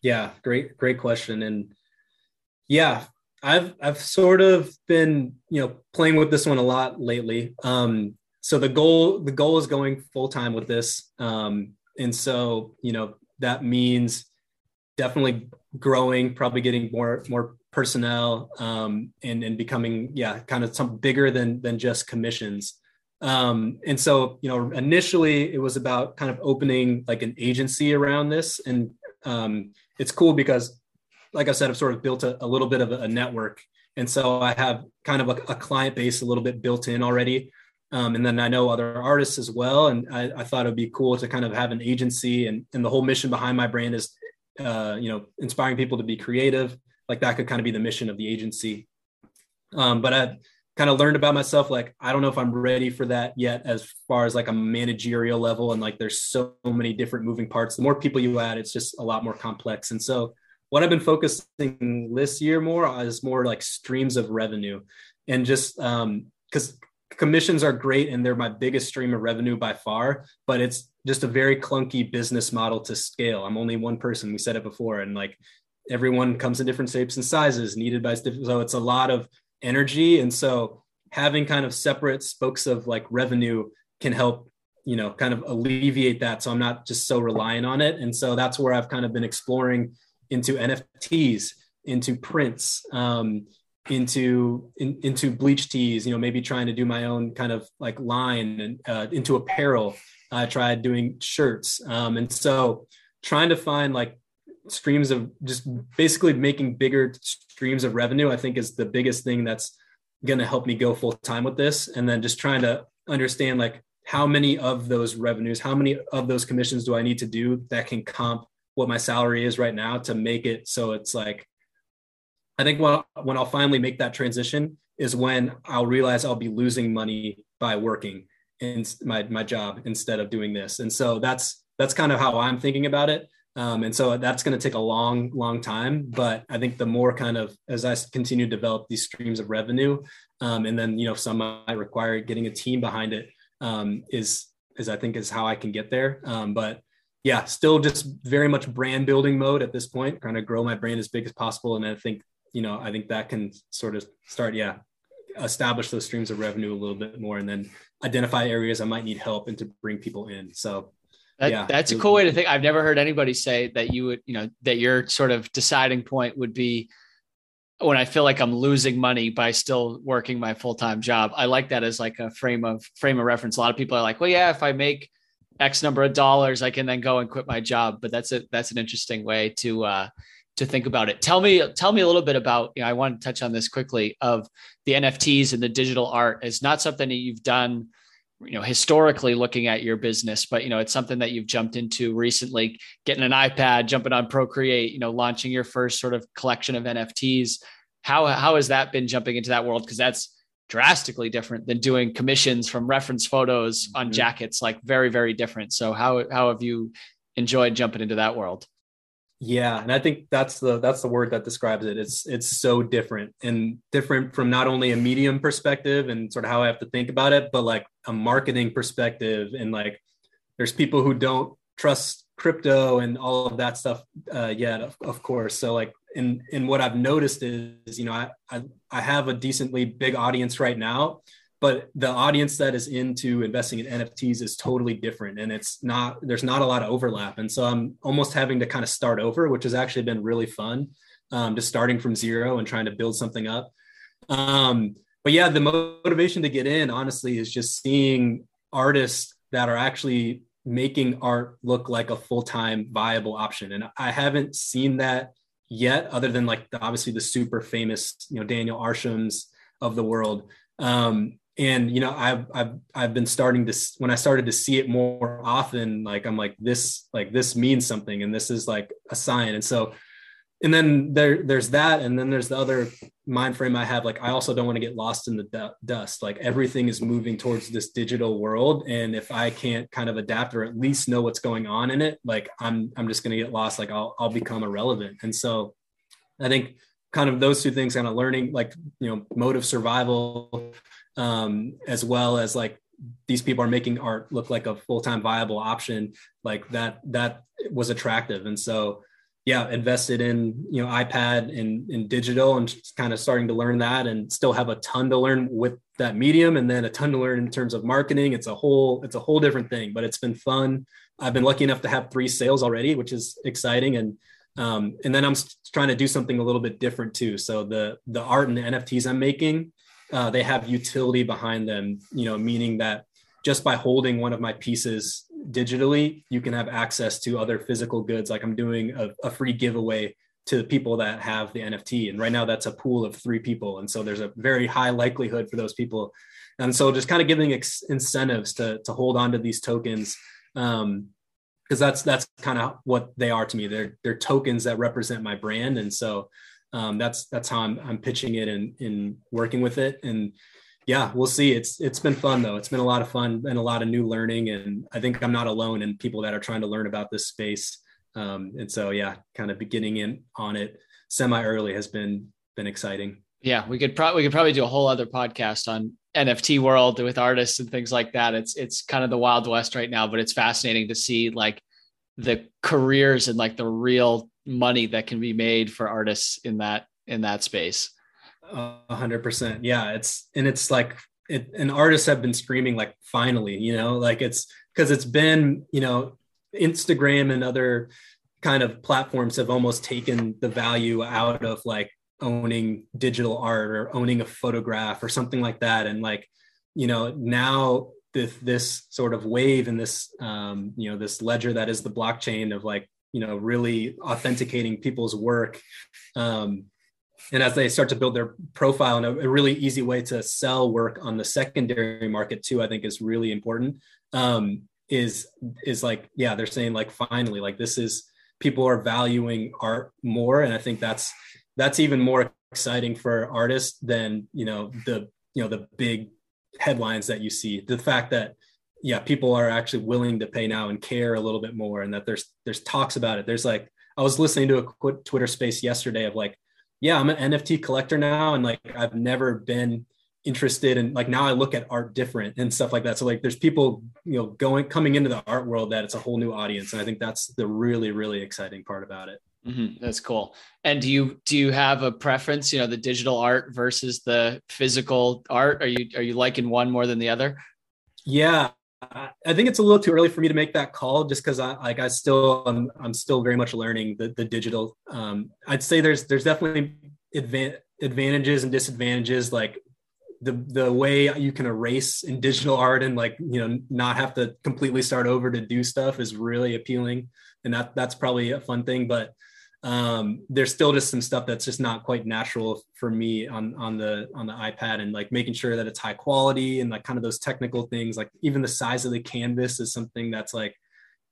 Yeah, great, great question. And yeah, I've I've sort of been, you know, playing with this one a lot lately. Um, so the goal the goal is going full time with this. Um, and so, you know, that means definitely growing, probably getting more more personnel um, and and becoming yeah kind of some bigger than than just commissions. Um, and so you know initially it was about kind of opening like an agency around this. And um, it's cool because like i said i've sort of built a, a little bit of a, network. And so i have kind of a, a, client base a little bit built in already. Um, and then i know other artists as well. And I, I, thought it would be cool to kind of have an agency. And, and the whole mission behind my brand is uh, you know inspiring people to be creative like that could kind of be the mission of the agency. Um, but I kind of learned about myself like I don't know if I'm ready for that yet as far as like a managerial level and like there's so many different moving parts. The more people you add, it's just a lot more complex. And so what I've been focusing this year more is more like streams of revenue and just um because commissions are great and they're my biggest stream of revenue by far, but it's just a very clunky business model to scale. I'm only one person. We said it before. And like everyone comes in different shapes and sizes needed by so it's a lot of energy. And so having kind of separate spokes of like revenue can help you know kind of alleviate that. So i'm not just so reliant on it. And so that's where i've kind of been exploring into nfts into prints um, into in, into bleach tees you know maybe trying to do my own kind of like line and uh, into apparel. I tried doing shirts. Um, and so trying to find like streams of just basically making bigger streams of revenue, I think is the biggest thing that's going to help me go full time with this. And then just trying to understand like how many of those revenues, how many of those commissions do I need to do that can comp what my salary is right now to make it so it's like, I think when, when I'll finally make that transition is when I'll realize I'll be losing money by working in my, my job instead of doing this. And so that's, that's kind of how I'm thinking about it. Um, and so that's going to take a long, long time. But I think the more kind of as I continue to develop these streams of revenue, um, and then you know some might require getting a team behind it um, is is I think is how I can get there. Um, but yeah, still just very much brand building mode at this point, trying to grow my brand as big as possible. And I think you know I think that can sort of start yeah establish those streams of revenue a little bit more, and then identify areas I might need help and to bring people in. So that, yeah, that's a cool way to think. I've never heard anybody say that you would, you know, that your sort of deciding point would be when I feel like I'm losing money by still working my full time job. I like that as like a frame of frame of reference. A lot of people are like, well, yeah, if I make X number of dollars, I can then go and quit my job. But that's a that's an interesting way to uh, to to think about it. Tell me, tell me a little bit about. You know, I want to touch on this quickly of the NFTs and the digital art. It's not something that you've done, you know, historically looking at your business, but you know, it's something that you've jumped into recently. Getting an iPad, jumping on Procreate, you know, launching your first sort of collection of NFTs. How how has that been jumping into that world? Because that's drastically different than doing commissions from reference photos on mm-hmm. jackets. Like very very different. So how how have you enjoyed jumping into that world? Yeah, and I think that's the that's the word that describes it. It's it's so different and different from not only a medium perspective and sort of how I have to think about it, but like a marketing perspective and like there's people who don't trust crypto and all of that stuff uh, yet, of, of course. So like in in what I've noticed is, you know, I, I I have a decently big audience right now, but the audience that is into investing in nfts is totally different and it's not there's not a lot of overlap. And so i'm almost having to kind of start over which has actually been really fun um, just starting from zero and trying to build something up. Um, but yeah the motivation to get in honestly is just seeing artists that are actually making art look like a full-time viable option. And i haven't seen that yet other than like the, obviously the super famous you know daniel arshams of the world. Um, and you know I've, I've i've been starting to when i started to see it more often like i'm like this like this means something and this is like a sign. And so and then there there's that. And then there's the other mind frame i have like i also don't want to get lost in the dust. Like everything is moving towards this digital world. And if i can't kind of adapt or at least know what's going on in it like i'm i'm just going to get lost. Like i'll i'll become irrelevant. And so i think kind of those two things kind of learning like you know mode of survival um, as well as like these people are making art look like a full-time viable option like that that was attractive. And so yeah invested in you know ipad and in digital and kind of starting to learn that and still have a ton to learn with that medium and then a ton to learn in terms of marketing. It's a whole it's a whole different thing but it's been fun. I've been lucky enough to have three sales already which is exciting. And um, and then i'm trying to do something a little bit different too. So the the art and the nfts i'm making uh, they have utility behind them, you know, meaning that just by holding one of my pieces digitally, you can have access to other physical goods. Like I'm doing a, a free giveaway to the people that have the NFT. And right now that's a pool of three people. And so there's a very high likelihood for those people. And so just kind of giving ex- incentives to, to hold on to these tokens. Um, because that's that's kind of what they are to me. They're they're tokens that represent my brand, and so um, that's that's how I'm I'm pitching it and in working with it. And yeah, we'll see. It's it's been fun though. It's been a lot of fun and a lot of new learning. And I think I'm not alone in people that are trying to learn about this space. Um, and so yeah, kind of beginning in on it semi early has been been exciting. Yeah, we could probably we could probably do a whole other podcast on NFT world with artists and things like that. It's it's kind of the wild west right now, but it's fascinating to see like the careers and like the real money that can be made for artists in that in that space. A hundred percent. Yeah. It's and it's like it and artists have been screaming like finally, you know, like it's because it's been, you know, Instagram and other kind of platforms have almost taken the value out of like owning digital art or owning a photograph or something like that. And like, you know, now this this sort of wave and this um, you know, this ledger that is the blockchain of like you know really authenticating people's work. Um, and as they start to build their profile and a, really easy way to sell work on the secondary market too i think is really important. Um, is is like yeah they're saying like finally like this is people are valuing art more. And i think that's that's even more exciting for artists than you know the you know the big headlines that you see. The fact that yeah, people are actually willing to pay now and care a little bit more, and that there's there's talks about it. There's like I was listening to a Twitter space yesterday of like, yeah, I'm an NFT collector now, and like I've never been interested in like now I look at art different and stuff like that. So like there's people you know going coming into the art world that it's a whole new audience, and I think that's the really really exciting part about it. Mm-hmm. That's cool. And do you do you have a preference? You know, the digital art versus the physical art. Are you are you liking one more than the other? Yeah, I think it's a little too early for me to make that call, just because I like I still I'm, I'm still very much learning the the digital. Um, I'd say there's there's definitely advan- advantages and disadvantages. Like the the way you can erase in digital art and like you know not have to completely start over to do stuff is really appealing, and that that's probably a fun thing. But um, there's still just some stuff that's just not quite natural for me on on the on the iPad and like making sure that it's high quality and like kind of those technical things like even the size of the canvas is something that's like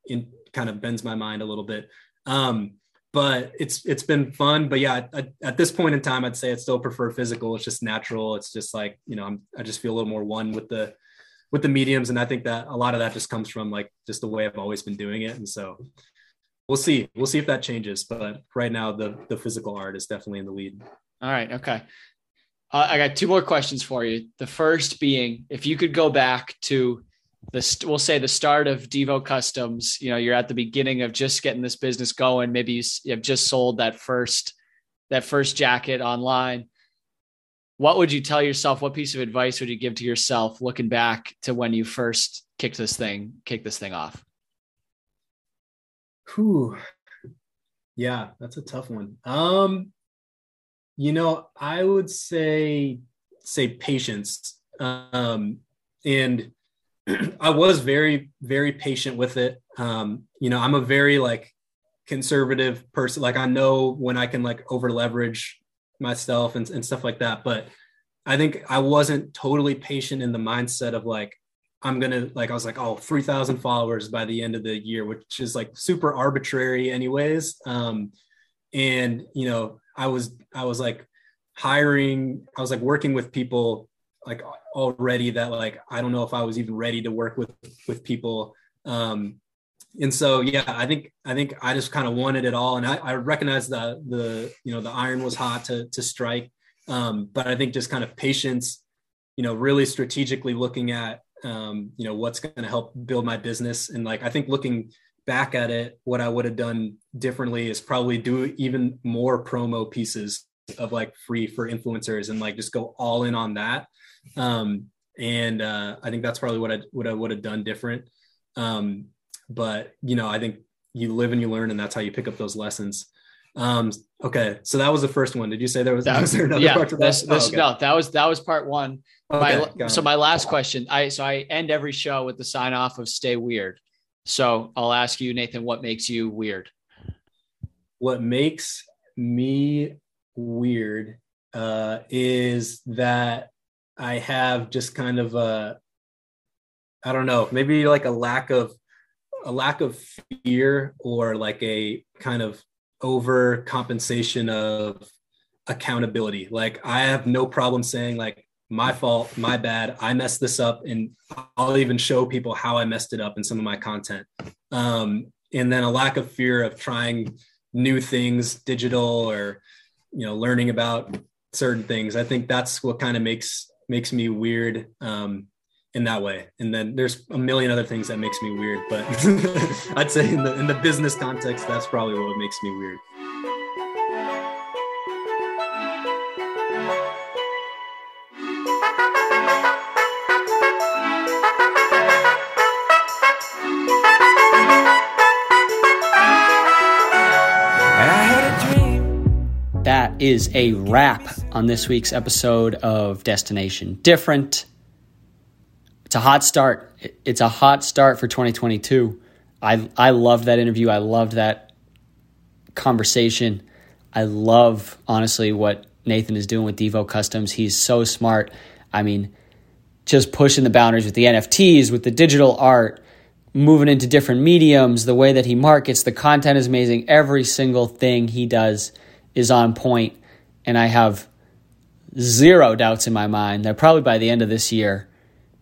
in kind of bends my mind a little bit. Um, but it's it's been fun. But yeah at this point in time I'd say I still prefer physical. It's just natural. It's just like you know I'm, I just feel a little more one with the with the mediums. And I think that a lot of that just comes from like just the way I've always been doing it. And so we'll see. We'll see if that changes. But right now, the the physical art is definitely in the lead. All right. Okay. Uh, I got two more questions for you. The first being, if you could go back to the, we'll say the start of Devo Customs. You know, you're at the beginning of just getting this business going. Maybe you, you have just sold that first that first jacket online. What would you tell yourself? What piece of advice would you give to yourself looking back to when you first kicked this thing, kicked this thing off? Whew. Yeah, that's a tough one. Um, you know, I would say say patience. Um, and I was very, very patient with it. Um, you know, I'm a very like conservative person. Like I know when I can like over leverage myself and, and stuff like that. But I think I wasn't totally patient in the mindset of like, I'm gonna like I was like oh 3,000 followers by the end of the year, which is like super arbitrary anyways. Um, and you know I was I was like hiring I was like working with people like already that like I don't know if I was even ready to work with with people. Um, and so yeah, I think I think I just kind of wanted it all, and I, I recognized that the you know the iron was hot to to strike, um, but I think just kind of patience, you know, really strategically looking at um, you know what's going to help build my business. And like i think looking back at it what i would have done differently is probably do even more promo pieces of like free for influencers and like just go all in on that. Um, and uh, i think that's probably what i i would have done different. Um, but you know i think you live and you learn and that's how you pick up those lessons um, okay, so that was the first one. Did you say there was, that, was there another yeah, part to this, this, oh, okay. No, that was that was part one. Okay, my, so my last question, I so I end every show with the sign off of "Stay weird." So I'll ask you, Nathan, what makes you weird? What makes me weird uh, is that I have just kind of a, I don't know, maybe like a lack of a lack of fear or like a kind of over compensation of accountability. Like I have no problem saying like my fault, my bad. I messed this up, and I'll even show people how I messed it up in some of my content. Um, and then a lack of fear of trying new things, digital or you know, learning about certain things. I think that's what kind of makes makes me weird. Um, in that way. And then there's a million other things that makes me weird, but I'd say in the in the business context, that's probably what makes me weird. That is a wrap on this week's episode of Destination Different it's a hot start. It's a hot start for 2022. I I loved that interview. I loved that conversation. I love honestly what Nathan is doing with Devo Customs. He's so smart. I mean, just pushing the boundaries with the NFTs, with the digital art, moving into different mediums, the way that he markets, the content is amazing. Every single thing he does is on point, and I have zero doubts in my mind that probably by the end of this year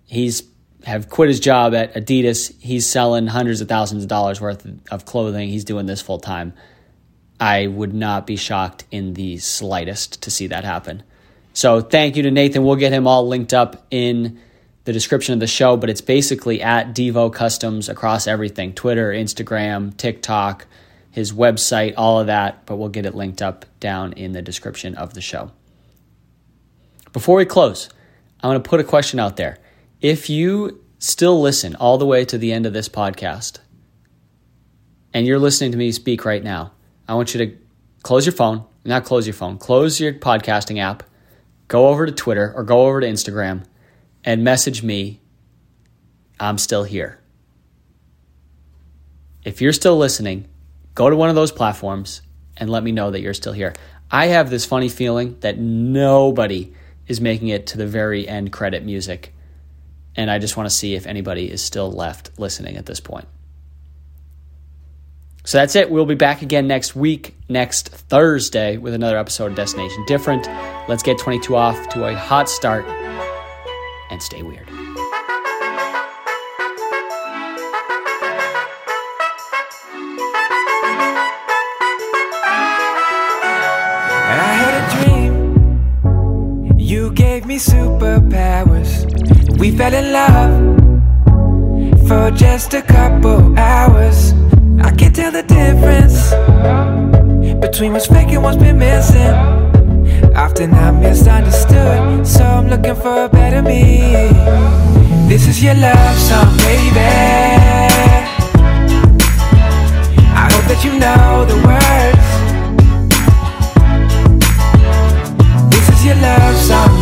he's have quit his job at Adidas. He's selling hundreds of thousands of dollars worth of clothing. He's doing this full time. I would not be shocked in the slightest to see that happen. So thank you to Nathan. We'll get him all linked up in the description of the show, but it's basically at Devo Customs across everything Twitter, Instagram, TikTok, his website, all of that. But we'll get it linked up down in the description of the show. Before we close, I want to put a question out there. If you still listen all the way to the end of this podcast and you're listening to me speak right now, I want you to close your phone, not close your phone, close your podcasting app, go over to Twitter or go over to Instagram and message me, I'm still here. If you're still listening, go to one of those platforms and let me know that you're still here. I have this funny feeling that nobody is making it to the very end credit music. And I just want to see if anybody is still left listening at this point. So that's it. We'll be back again next week, next Thursday, with another episode of Destination Different. Let's get 22 off to a hot start and stay weird. We fell in love for just a couple hours. I can't tell the difference between what's fake and what's been missing. Often I'm misunderstood, so I'm looking for a better me. This is your love song, baby. I hope that you know the words. This is your love song,